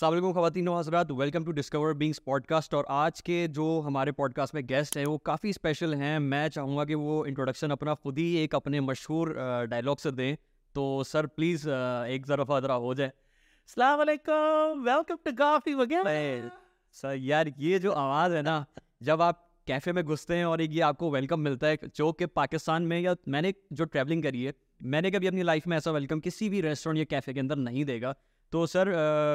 असलम खवतिन हजरात। Welcome to discover beings podcast और आज के जो हमारे पॉडकास्ट में गेस्ट हैं वो काफ़ी स्पेशल हैं। मैं चाहूँगा कि वो इंट्रोडक्शन अपना खुद ही एक अपने मशहूर डायलॉग से दें। तो सर प्लीज़ एक ज़रा ज़रा हो जाए। वेलकम टू काफ़ी वगैरह। सर यार ये जो आवाज़ है ना जब आप कैफ़े में घुसते हैं और एक ये आपको वेलकम मिलता है जो कि पाकिस्तान में या मैंने जो ट्रैवलिंग करी है मैंने कभी अपनी लाइफ में ऐसा वेलकम किसी भी रेस्टोरेंट या कैफ़े के अंदर नहीं देगा तो sir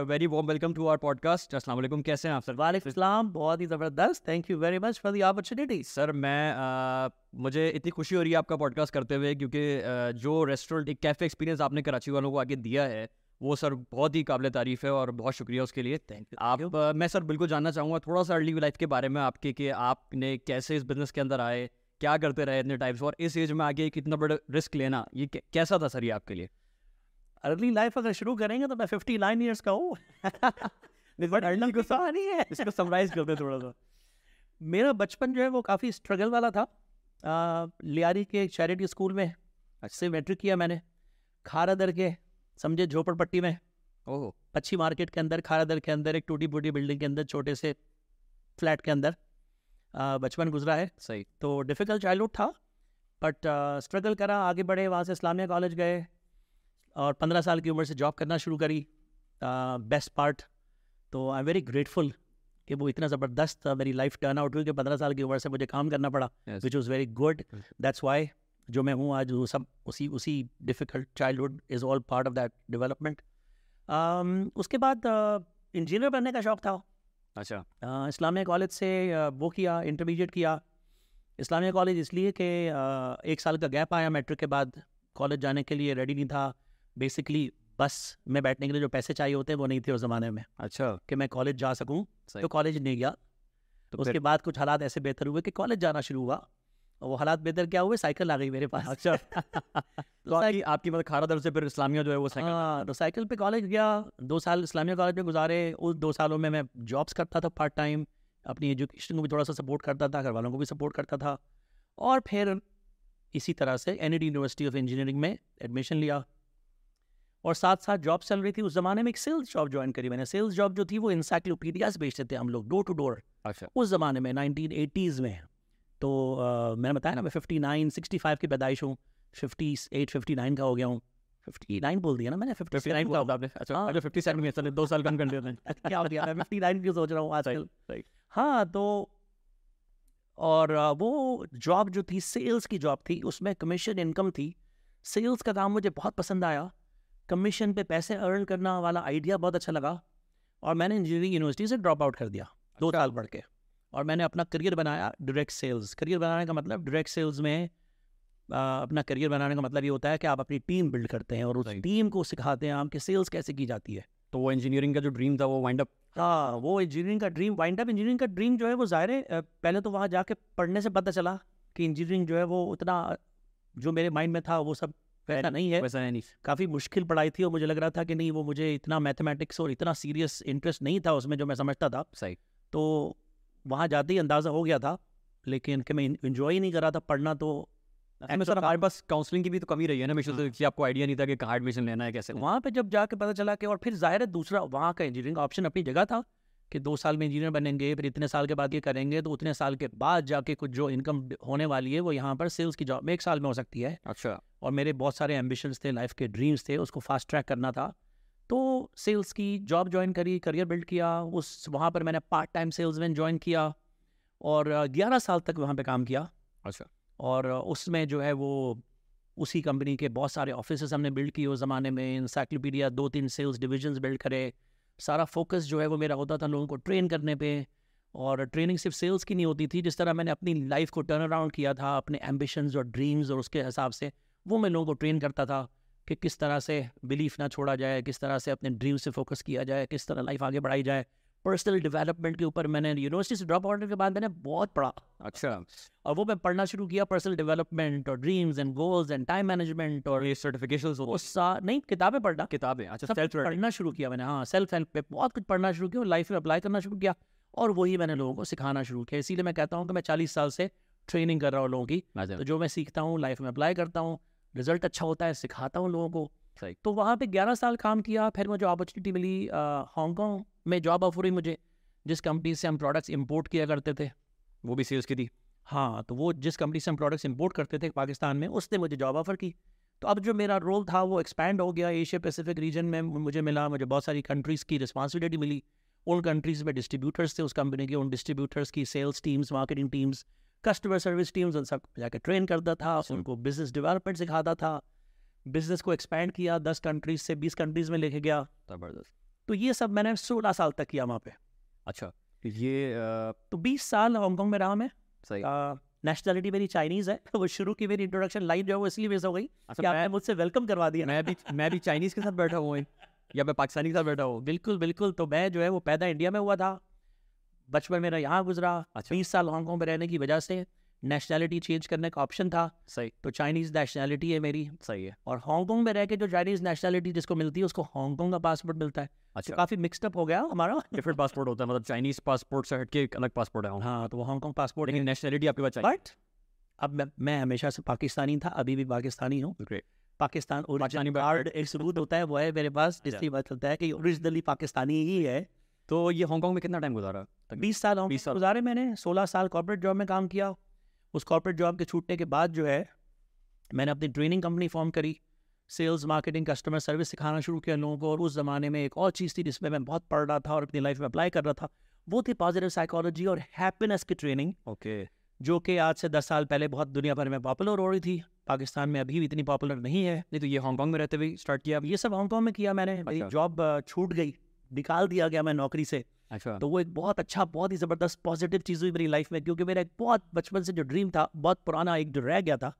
very warm welcome to our podcast अस्सलाम वालेकुम कैसे हैं आप सर? वालेकुम सलाम। बहुत ही ज़बरदस्त। Thank you very much for the opportunity sir मैं uh, मुझे इतनी खुशी हो रही है आपका पॉडकास्ट करते हुए क्योंकि uh, जो रेस्टोरेंट एक कैफ़े एक्सपीरियंस आपने कराची वालों को आगे दिया है वो सर बहुत ही काबिल तारीफ़ है और बहुत शुक्रिया उसके लिए। थैंक यू आप uh, मैं सर बिल्कुल जानना चाहूँगा थोड़ा सा अर्ली लाइफ के बारे में आपके कि आपने कैसे इस बिज़नेस के अंदर आए क्या करते रहे इतने टाइप्स और इस एज में आगे कितना बड़ा रिस्क लेना ये कैसा था सर ये आपके लिए? अर्ली लाइफ अगर शुरू करेंगे तो मैं फिफ्टी नाइन ईयर्स का हूँ। बट अर्ली गुस्सा नहीं है। इसको समराइज कर दे थोड़ा सा। मेरा बचपन जो है वो काफ़ी स्ट्रगल वाला था। लियारी के चैरिटी स्कूल में अच्छे मैट्रिक किया मैंने। खारा दर के समझे झोपड़पट्टी में। ओह। पच्छी मार्केट के अंदर खारा दर के अंदर एक टूटी फूटी बिल्डिंग के अंदर छोटे से फ्लैट के अंदर। बचपन गुजरा है। सही। तो डिफ़िकल्ट चाइल्डहुड था बट स्ट्रगल करा आगे बढ़े वहाँ से इस्लामिया कॉलेज गए। और पंद्रह साल की उम्र से जॉब करना शुरू करी बेस्ट पार्ट तो आई एम वेरी ग्रेटफुल कि वो इतना ज़बरदस्त मेरी लाइफ टर्न आउट हुई कि पंद्रह साल की उम्र से मुझे काम करना पड़ा which was very good that's why जो मैं हूँ आज वो सब उसी उसी difficult childhood is all part of that development उसके बाद इंजीनियर बनने का शौक़ था। अच्छा। इस्लामिया कॉलेज से वो किया इंटरमीडिएट किया। इस्लामिया कॉलेज इसलिए कि एक साल का गैप आया मैट्रिक के बाद कॉलेज जाने के लिए रेडी नहीं था। बेसिकली बस में बैठने के लिए जो पैसे चाहिए होते हैं वो नहीं थे उस ज़माने में अच्छा। कि मैं कॉलेज जा सकूँ। तो कॉलेज नहीं गया। तो उसके बाद कुछ हालात ऐसे बेहतर हुए कि कॉलेज जाना शुरू हुआ। और वो हालात बेहतर क्या हुए? साइकिल आ गई मेरे पास। अच्छा। तो आपकी आपकी मतलब खारा दर से फिर इस्लामिया जो है वो साइकिल हाँ तो साइकिल पे कॉलेज गया। दो साल इस्लामिया कॉलेज में गुजारे। उस दो सालों में मैं जॉब्स करता था पार्ट टाइम। अपनी एजुकेशन को भी थोड़ा सा सपोर्ट करता था घर वालों को भी सपोर्ट करता था। और फिर इसी तरह से एन यूनिवर्सिटी ऑफ़ इंजीनियरिंग में एडमिशन लिया। और साथ साथ जॉब चल रही थी उस जमाने में एक सेल्स जॉब ज्वाइन करी मैंने। सेल्स जॉब जो थी वो इंसाइक्लोपीडियाज बेचते थे हम लोग डोर टू डोर अच्छा। उस जमाने में नाइनटीन एटीज़ में। तो आ, मैंने बताया ना मैं फिफ्टी नाइन सिक्सटी फाइव की पैदाइश हूँ फिफ्टी एट फिफ्टी नाइन का हो गया हूँ। फिफ्टी नाइन बोल दिया ना मैंने फिफ्टी नाइन का आपने? अच्छा हाँ। फिफ्टी सेवन में चले दो साल कम कर दिया क्या हो गया? मैं फिफ्टी नाइन की सोच रहा हूँ आजकल? हाँ तो और वो जॉब जो थी सेल्स की जॉब थी उसमें कमीशन इनकम थी। सेल्स का काम मुझे बहुत पसंद आया। कमीशन पे पैसे अर्न करना वाला आइडिया बहुत अच्छा लगा और मैंने इंजीनियरिंग यूनिवर्सिटी से ड्रॉप आउट कर दिया दो साल पढ़ के और मैंने अपना करियर बनाया डायरेक्ट सेल्स करियर बनाने का मतलब डायरेक्ट सेल्स में आ, अपना करियर बनाने का मतलब ये होता है कि आप अपनी टीम बिल्ड करते हैं और उस टीम को सिखाते हैं आप कि सेल्स कैसे की जाती है। तो वो इंजीनियरिंग का जो ड्रीम था वो वाइंड अप हाँ वो इंजीनियरिंग का ड्रीम वाइंड अप इंजीनियरिंग का ड्रीम जो है वो ज़ाहिर है पहले तो वहाँ जाके पढ़ने से पता चला कि इंजीनियरिंग जो है वो उतना जो मेरे माइंड में था वो सब वैसा नहीं है। वैसा है नहीं। काफ़ी मुश्किल पढ़ाई थी और मुझे लग रहा था कि नहीं वो मुझे इतना मैथमेटिक्स और इतना सीरियस इंटरेस्ट नहीं था उसमें जो मैं समझता था। सही। तो वहाँ जाते ही अंदाज़ा हो गया था लेकिन कि मैं इन्जॉय ही नहीं कर रहा था पढ़ना तो सर हमारे पास काउंसलिंग की भी तो कमी रही है ना मिशन हाँ। कि आपको आइडिया नहीं था कि कहाँ एडमिशन लेना है कैसे? वहाँ पे जब जाके पता चला कि और फिर ज़ाहिर है दूसरा वहाँ का इंजीनियरिंग ऑप्शन अपनी जगह था। कि दो साल में इंजीनियर बनेंगे फिर इतने साल के बाद ये करेंगे तो उतने साल के बाद जाके कुछ जो इनकम होने वाली है वो यहाँ पर सेल्स की जॉब में एक साल में हो सकती है। अच्छा। और मेरे बहुत सारे एम्बिशंस थे लाइफ के ड्रीम्स थे उसको फास्ट ट्रैक करना था। तो सेल्स की जॉब ज्वाइन करी करियर बिल्ड किया उस वहाँ पर मैंने पार्ट टाइम सेल्समैन ज्वाइन किया और ग्यारह साल तक वहाँ पर काम किया। अच्छा। और उसमें जो है वो उसी कंपनी के बहुत सारे ऑफ़िस हमने बिल्ड किए उस ज़माने में इंसाइक्लोपीडिया दो तीन सेल्स डिविजन्स बिल्ड करे सारा फोकस जो है वो मेरा होता था लोगों को ट्रेन करने पे और ट्रेनिंग सिर्फ़ सेल्स की नहीं होती थी, जिस तरह मैंने अपनी लाइफ को टर्न अराउंड किया था, अपने एम्बिशंस और ड्रीम्स और उसके हिसाब से, वो मैं लोगों को ट्रेन करता था कि किस तरह से बिलीफ ना छोड़ा जाए, किस तरह से अपने ड्रीम से फोकस किया जाए, किस तरह लाइफ आगे बढ़ाई जाए। पर्सनल डेवलपमेंट के ऊपर मैंने यूनिवर्सिटी से ड्रॉप आउट के बाद मैंने बहुत पढ़ा। अच्छा। और वो मैं पढ़ना शुरू किया पर्सनल डेवलपमेंट और dreams and goals and time management और ये सर्टिफिकेशन नहीं किताबें पढ़ना। किताबें अच्छा सेल्फ पढ़ना शुरू किया मैंने हाँ सेल्फ हेल्प पे बहुत कुछ पढ़ना शुरू किया और लाइफ में अप्लाई करना शुरू किया और वही मैंने लोगों को सिखाना शुरू किया। इसीलिए मैं कहता हूँ कि मैं चालीस साल से ट्रेनिंग कर रहा हूँ लोगों की। तो जो मैं सीखता हूँ लाइफ में अप्लाई करता हूँ रिज़ल्ट अच्छा होता है सिखाता हूँ लोगों को। सही। तो वहाँ पे ग्यारह साल काम किया फिर मुझे अपॉर्चुनिटी मिली हांगकॉन्ग में जॉब ऑफ़र हुई मुझे जिस कंपनी से हम प्रोडक्ट्स इंपोर्ट किया करते थे वो भी सेल्स की थी। हाँ तो वो जिस कंपनी से हम प्रोडक्ट्स इंपोर्ट करते थे पाकिस्तान में उसने मुझे जॉब ऑफ़र की। तो अब जो मेरा रोल था वो एक्सपैंड हो गया एशिया पैसिफिक रीजन में मुझे मिला मुझे बहुत सारी कंट्रीज़ की रिस्पॉन्सिबिलिटी मिली। उन कंट्रीज़ में डिस्ट्रीब्यूटर्स थे उस कंपनी के उन डिस्ट्रीब्यूटर्स की sales teams marketing teams customer service teams उन सब जाकर ट्रेन करता था उनको बिज़नेस डेवलपमेंट सिखाता था। बिज़नेस को एक्सपैंड किया दस कंट्रीज़ से बीस कंट्रीज़ में लेके गया। ज़बरदस्त। तो ये सब मैंने सोलह साल तक किया वहाँ पे। अच्छा तो ये आ, तो बीस साल हांगकॉन्ग में रहा मैं। सही। नेशनलिटी मेरी चाइनीज़ है। वो शुरू की मेरी इंट्रोडक्शन लाइव जो है वो इसलिए बेस हो गई अच्छा कि मैं आपने मुझसे वेलकम करवा दिया। मैं भी मैं भी चाइनीज़ के साथ बैठा हुआ हूँ। या मैं पाकिस्तानी के साथ बैठा हूँ। बिल्कुल बिल्कुल। तो मैं जो है वो पैदा इंडिया में हुआ था। बचपन मेरा यहाँ गुजरा। अच्छा। बीस साल हांगकॉन्ग में रहने की वजह से नेशनैलिटी चेंज करने का ऑप्शन था। सही। तो चाइनीज़ नेशनैलिटी है मेरी। सही है। और हांगकॉन्ग में रह के जो चाइनीज़ नेशनैलिटी जिसको मिलती है उसको हांगकॉन्ग का पासपोर्ट मिलता है। तो अच्छा। काफ़ी मिक्सड अप हो गया हमारा। डिफरेंट पासपोर्ट होता है मतलब चाइनीज़ पासपोर्ट से हटके अलग पासपोर्ट है हाँ तो वो हांगकॉन्ग पासपोर्ट लेकिन नेशनलिटी आपके पास बट अब मैं, मैं हमेशा से पाकिस्तानी था अभी भी पाकिस्तानी हूँ। पाकिस्तान ओरिजिनल कार्ड एक सबूत होता है वो है मेरे पास अच्छा। जिसकी बात चलता है कि ओरिजिनली पाकिस्तानी ही है। तो ये हांगकांग में कितना टाइम गुजारा? बीस साल हांगकॉन्ग 20 साल। गुजारे मैंने सोलह साल कॉर्पोरेट जॉब में काम किया। उस कॉर्पोरेट जॉब के छूटने के बाद जो है मैंने अपनी ट्रेनिंग कंपनी फॉर्म करी। सेल्स मार्केटिंग कस्टमर सर्विस सिखाना शुरू किया लोगों को और उस ज़माने में एक और चीज़ थी जिसमें मैं बहुत पढ़ रहा था और अपनी लाइफ में अप्लाई कर रहा था वो थी पॉजिटिव साइकोलॉजी और हैप्पीनेस की ट्रेनिंग ओके। जो कि आज से दस साल पहले बहुत दुनिया भर में पॉपुलर हो रही थी। पाकिस्तान में अभी भी इतनी पॉपुलर नहीं है नहीं तो ये हांगकांग में रहते हुए स्टार्ट किया। ये सब हांगकॉन्ग में किया मैंने। अच्छा। जॉब छूट गई। निकाल दिया गया मैं नौकरी से। अच्छा। तो वो एक बहुत अच्छा बहुत ही ज़बरदस्त पॉजिटिव चीज़ हुई मेरी लाइफ में क्योंकि मेरा एक बहुत बचपन से जो ड्रीम था बहुत पुराना एक जो रह गया था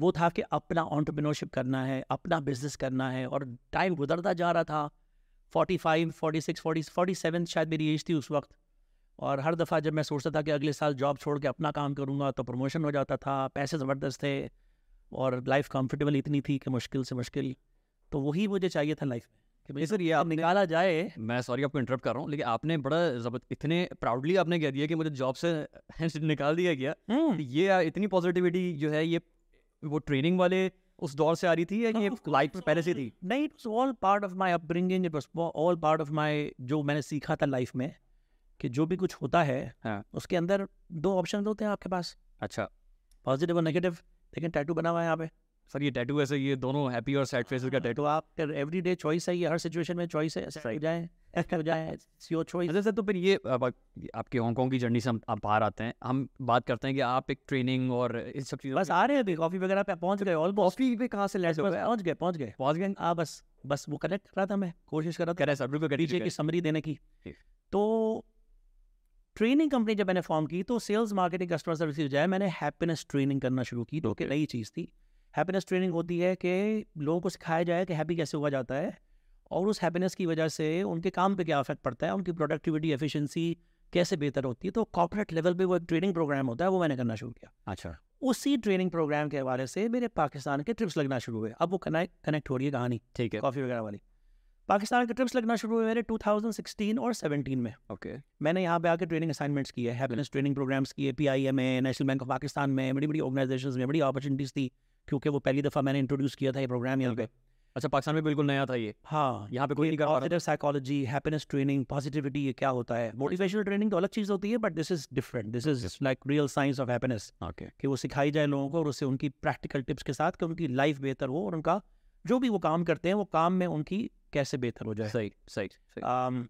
वो था कि अपना ऑन्टरप्रिनरशिप करना है अपना बिज़नेस करना है और टाइम गुजरता जा रहा था। 45, 46, 40, 47 शायद मेरी एज थी उस वक्त। और हर दफ़ा जब मैं सोचता था कि अगले साल जॉब छोड़ के अपना काम करूँगा तो प्रमोशन हो जाता था पैसे ज़बरदस्त थे और लाइफ कंफर्टेबल इतनी थी कि मुश्किल से मुश्किल। तो वही मुझे चाहिए था लाइफ में। कि भाई सर ये आप निकाला जाए। मैं सॉरी आपको इंटरप्ट कर रहा हूँ लेकिन आपने बड़ा ज़बरदस्त इतने प्राउडली आपने कह दिया कि मुझे जॉब से निकाल दिया गया। हम्म, तो ये इतनी पॉजिटिविटी जो है ये वो ट्रेनिंग वाले उस दौर से आ रही थी या ये लाइफ में पहले से थी? नहीं it all part of my upbringing it was all part of my जो मैंने सीखा था लाइफ में कि जो भी कुछ होता है हाँ। उसके अंदर दो ऑप्शन होते हैं आपके पास। अच्छा। पॉजिटिव और नेगेटिव लेकिन टैटू बना हुआ है यहाँ पे। सर ये टैटू ऐसे ये दोनों हैप्पी और सैड फेसेस का टैटू तो आप एवरी डे चॉइस है ये हर सिचुएशन में चॉइस है ऐसे हो जाए ऐसे हो जाए योर चॉइस अच्छा सर तो फिर ये आपके हांगकांग की जर्नी से हम आप बाहर आते हैं हम बात करते हैं कि आप एक ट्रेनिंग और इन सब चीज़ों बस आ रहे हैं अभी कॉफ़ी वगैरह पे पहुँच गए ऑलमोस्ट कॉफ़ी पे कहाँ से लैस हो गए पहुँच गए पहुँच गए। पहुँच गए? हाँ बस बस वो कनेक्ट कर रहा था मैं कोशिश कर रहा था। कह रहे सर बिल्कुल करिए की समरी देने की। तो ट्रेनिंग कंपनी जब मैंने फॉर्म की तो सेल्स मार्केटिंग कस्टमर सर्विस की बजाय मैंने हैप्पीनेस ट्रेनिंग करना शुरू की जो कि नई चीज़ थी। हैप्पीनेस ट्रेनिंग होती है कि लोगों को सिखाया जाए कि हैप्पी कैसे हुआ जाता है और उस हैप्पीनेस की वजह से उनके काम पे क्या इफ़ेक्ट पड़ता है उनकी प्रोडक्टिविटी एफिशिएंसी कैसे बेहतर होती है। तो कॉर्पोरेट लेवल पे वो एक ट्रेनिंग प्रोग्राम होता है वो मैंने करना शुरू किया। अच्छा। उसी ट्रेनिंग प्रोग्राम के हवाले से मेरे पाकिस्तान के ट्रिप्स लगना शुरू हुए। अब वो कनेक्ट कनेक्ट हो रही है कहानी। ठीक है। कॉफ़ी वगैरह वाली। पाकिस्तान के ट्रिप्स लगना शुरू हुए मेरे 2016 और 17 में। ओके। मैंने यहाँ पे आके ट्रेनिंग असाइनमेंट्स किए हैप्पीनेस ट्रेनिंग प्रोग्राम्स किए P I M A national bank of Pakistan में बड़ी बड़ी ऑर्गेनाइजेशन में बड़ी अपॉर्चुनिटीज़ थी। क्योंकि वो पहली दफ़ा मैंने इंट्रोड्यूस किया था ये प्रोग्राम यहाँ पे। अच्छा पाकिस्तान में बिल्कुल नया था ये। हाँ यहाँ पे कोई नहीं कर positive psychology happiness training positivity ये क्या होता है? मोटिवेशनल ट्रेनिंग तो अलग चीज़ होती है but this is different this is like real science of happiness okay कि वो सिखाई जाए लोगों को और उससे उनकी प्रैक्टिकल टिप्स के साथ कि उनकी लाइफ बेहतर हो और उनका जो भी वो काम करते हैं वो काम में उनकी कैसे बेहतर हो जाए। सही सही सही। Um,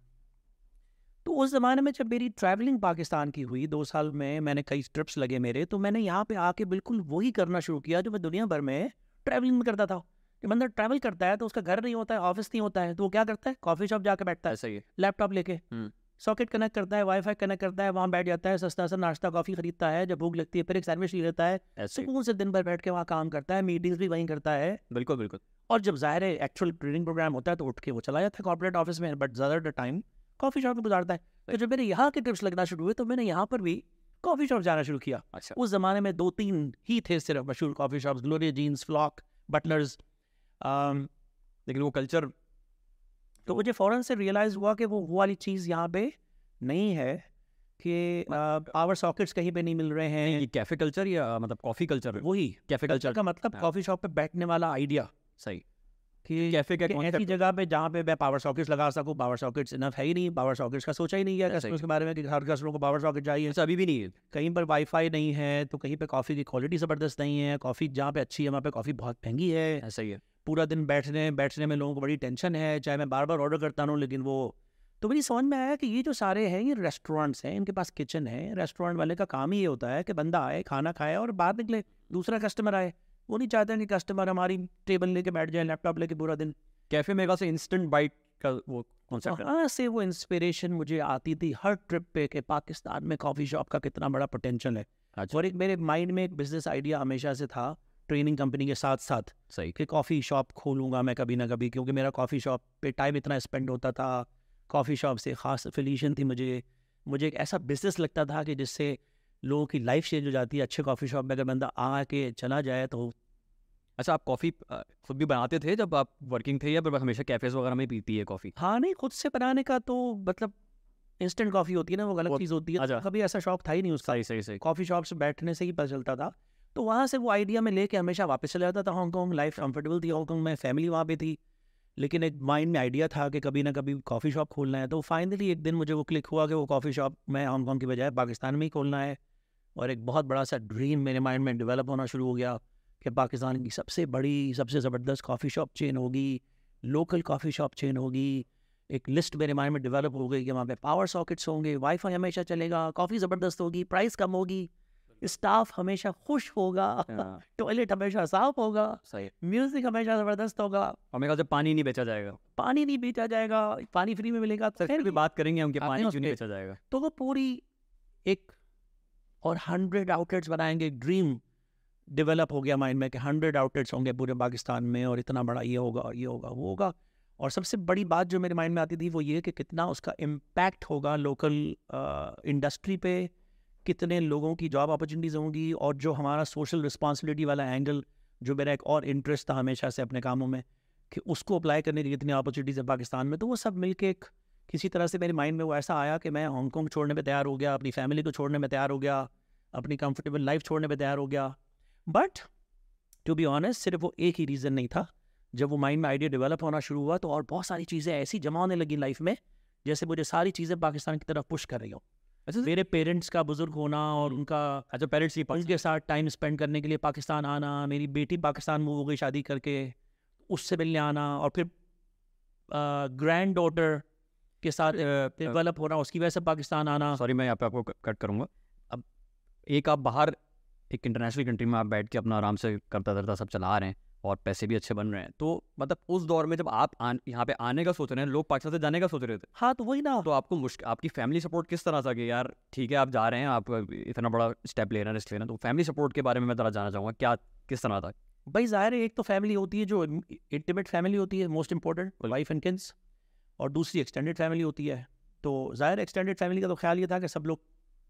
तो उस ज़माने में जब मेरी ट्रैवलिंग पाकिस्तान की हुई दो साल में मैंने कई ट्रिप्स लगे मेरे तो मैंने यहाँ पे आके बिल्कुल वही करना शुरू किया जो मैं दुनिया भर में ट्रैवलिंग में करता था। कि बंदा ट्रैवल करता है तो उसका घर नहीं होता है ऑफ़िस नहीं होता है तो वो क्या करता है? कॉफ़ी शॉप जाके बैठता है ऐसा ही है। लैपटॉप लेके। सॉकेट कनेक्ट करता है वाईफाई कनेक्ट करता है वहाँ बैठ जाता है सस्ता सा नाश्ता कॉफ़ी खरीदता है जब भूख लगती है फिर एक सैंडविच ले लेता है सुकून से दिन भर बैठ के वहाँ काम करता है मीटिंग्स भी वहीं करता है। बिल्कुल बिल्कुल। और जब ज़ाहिर है एक्चुअल ट्रेनिंग प्रोग्राम होता है तो उठ के वो चला जाता है कॉर्पोरेट ऑफ़िस में बट ज़्यादा टाइम कॉफ़ी शॉप में गुजारता है। तो जब मेरे यहाँ के ट्रिप्स लगना शुरू हुए तो मैंने यहाँ पर भी कॉफ़ी शॉप जाना शुरू किया। अच्छा। उस ज़माने में दो तीन ही थे सिर्फ़ मशहूर coffee shop Gloria Jeans Flock Butlers लेकिन वो कल्चर तो मुझे फ़ौरन से रियलाइज़ हुआ कि वो वो वाली चीज़ यहाँ पे नहीं है कि पावर सॉकेट्स कहीं पे नहीं मिल रहे हैं। ये कैफ़े कल्चर या मतलब कॉफ़ी कल्चर? वही कैफ़े कल्चर। का मतलब हाँ। कॉफ़ी शॉप पे बैठने वाला आइडिया। सही। कि कैफ़े का ऐसी जगह पे जहाँ पे मैं पावर सॉकेट्स लगा सकूँ पावर सॉकेट्स इनफ है ही नहीं पावर सॉकेट्स का सोचा ही नहीं है ऐसा ही। कस्टमर्स के बारे में कि हर कस्टमर को पावर सॉकेट चाहिए। ऐसा अभी भी नहीं है। कहीं पर वाईफाई नहीं है तो कहीं पर कॉफ़ी की क्वालिटी ज़बरदस्त नहीं है कॉफ़ी जहाँ पे अच्छी है वहाँ पे कॉफ़ी बहुत महँगी है। ऐसा ही है। पूरा दिन बैठने बैठने में लोगों को बड़ी टेंशन है चाहे मैं बार बार ऑर्डर करता रहूँ लेकिन वो तो मेरी समझ में आया कि ये जो सारे हैं ये रेस्टोरेंट्स हैं इनके पास किचन है रेस्टोरेंट वाले का काम ही ये होता है कि बंदा आए खाना खाए और बाहर निकले दूसरा कस्टमर आए। वो नहीं चाहते कि कस्टमर हमारी टेबल लेके बैठ जाए लैपटॉप लेके पूरा दिन। कैफ़े में से इंस्टेंट बाइट का वो कॉन्सेप्ट है। से वो इंस्पिरेशन मुझे आती थी हर ट्रिप पे कि पाकिस्तान में कॉफ़ी शॉप का कितना बड़ा पोटेंशियल है। अच्छा। और एक मेरे माइंड में एक बिज़नेस आइडिया हमेशा से था ट्रेनिंग कंपनी के साथ साथ सही। कि कॉफ़ी शॉप खोलूँगा मैं कभी ना कभी क्योंकि मेरा कॉफ़ी शॉप पे टाइम इतना स्पेंड होता था। कॉफ़ी शॉप से ख़ास एफिलिएशन थी मुझे। मुझे एक ऐसा बिज़नेस लगता था कि जिससे लोगों की लाइफ चेंज हो जाती है अच्छे कॉफ़ी शॉप में अगर बंदा आ के चला जाए तो अच्छा आप कॉफ़ी खुद भी बनाते थे जब आप वर्किंग थे या फिर बस हमेशा कैफेज वगैरह में पीती है कॉफ़ी हाँ नहीं खुद से बनाने का तो मतलब इंस्टेंट कॉफ़ी होती है ना वो गलत चीज़ होती है। अच्छा। कभी ऐसा शौक था ही नहीं उसका। सही सही सही। कॉफ़ी शॉप से बैठने से ही पता चलता था। तो वहाँ से वो आइडिया में लेके हमेशा वापस चला जाता था हांगकॉन्ग लाइफ कंफर्टेबल थी हांगकॉन्ग में फैमिली वहाँ पे थी। लेकिन एक माइंड में आइडिया था कि कभी ना कभी कॉफ़ी शॉप खोलना है। तो फाइनली एक दिन मुझे वो क्लिक हुआ कि वो कॉफ़ी शॉप मैं हांगकॉन्ग की बजाय पाकिस्तान में ही खोलना है। और एक बहुत बड़ा सा ड्रीम मेरे माइंड में डेवलप होना शुरू हो गया कि पाकिस्तान की सबसे बड़ी सबसे ज़बरदस्त कॉफ़ी शॉप चेन होगी लोकल कॉफ़ी शॉप चेन होगी। एक लिस्ट मेरे माइंड में डेवलप हो गई कि वहाँ पे पावर सॉकेट्स होंगे वाईफाई हमेशा चलेगा कॉफ़ी ज़बरदस्त होगी प्राइस कम होगी। स्टाफ हमेशा खुश होगा हाँ, टॉयलेट हमेशा साफ़ होगा सही म्यूज़िक हमेशा ज़बरदस्त होगा। और मेरे ख्याल से पानी नहीं बेचा जाएगा। पानी नहीं बेचा जाएगा पानी फ्री में मिलेगा तो फिर भी बात करेंगे उनके पानी क्यों नहीं बेचा जाएगा? तो वो पूरी एक और हंड्रेड आउटलेट्स बनाएँगे। ड्रीम डेवलप हो गया माइंड में कि हंड्रेड आउटलेट्स होंगे पूरे पाकिस्तान में और इतना बड़ा ये होगा और ये होगा, वो होगा। और सबसे बड़ी बात जो मेरे माइंड में आती थी वो ये कि कितना उसका इम्पैक्ट होगा लोकल इंडस्ट्री पे, कितने लोगों की जॉब अपॉर्चुनिटीज़ होंगी और जो हमारा सोशल रिस्पॉन्सिबिलिटी वाला एंगल जो मेरा एक और इंटरेस्ट था हमेशा से अपने कामों में कि उसको अप्लाई करने की कितनी अपॉर्चुनिटीज़ है पाकिस्तान में। तो वो सब मिलके एक किसी तरह से मेरे माइंड में वो ऐसा आया कि मैं हांगकॉन्ग छोड़ने पर तैयार हो गया अपनी फैमिली को छोड़ने में तैयार हो गया अपनी कंफर्टेबल लाइफ छोड़ने पर तैयार हो गया। बट टू बी ऑनेस्ट सिर्फ़ वो एक ही रीज़न नहीं था। जब वो माइंड में आइडिया डेवलप होना शुरू हुआ तो और बहुत सारी चीज़ें ऐसी जमा होने लगी लाइफ में जैसे मुझे सारी चीज़ें पाकिस्तान की तरफ़ पुश कर रही हो। अच्छा मेरे पेरेंट्स का बुज़ुर्ग होना और। उनका अच्छा पेरेंट्स की उनके साथ टाइम स्पेंड करने के लिए पाकिस्तान आना मेरी बेटी पाकिस्तान मूव हो गई शादी करके उससे मिलने आना और फिर ग्रैंड डॉटर के साथ डेवलप हो होना उसकी वजह से पाकिस्तान आना सॉरी मैं यहाँ पे आपको कट करूँगा। अब एक आप बाहर एक इंटरनेशनल कंट्री में आप बैठ के अपना आराम से करता धरता सब चला रहे हैं और पैसे भी अच्छे बन रहे हैं तो मतलब उस दौर में जब आप यहाँ पे आने का सोच रहे हैं लोग पाकिस्तान से जाने का सोच रहे थे हाँ तो वही ना। तो आपको मुश्किल आपकी फैमिली सपोर्ट किस तरह था कि यार ठीक है आप जा रहे हैं आप इतना बड़ा स्टेप ले रहे हैं रिस्क ले रहे हैं तो फैमिली सपोर्ट के बारे में मैं ज़रा जानना चाहूँगा क्या किस तरह था? भाई ज़ाहिर है एक तो फैमिली होती है जो इंटीमेट फैमिली होती है most important wife and kids और दूसरी एक्सटेंडेड फैमिली होती है। तो ज़ाहिर एक्सटेंडेड फैमिली का तो ख्याल ये था कि सब लोग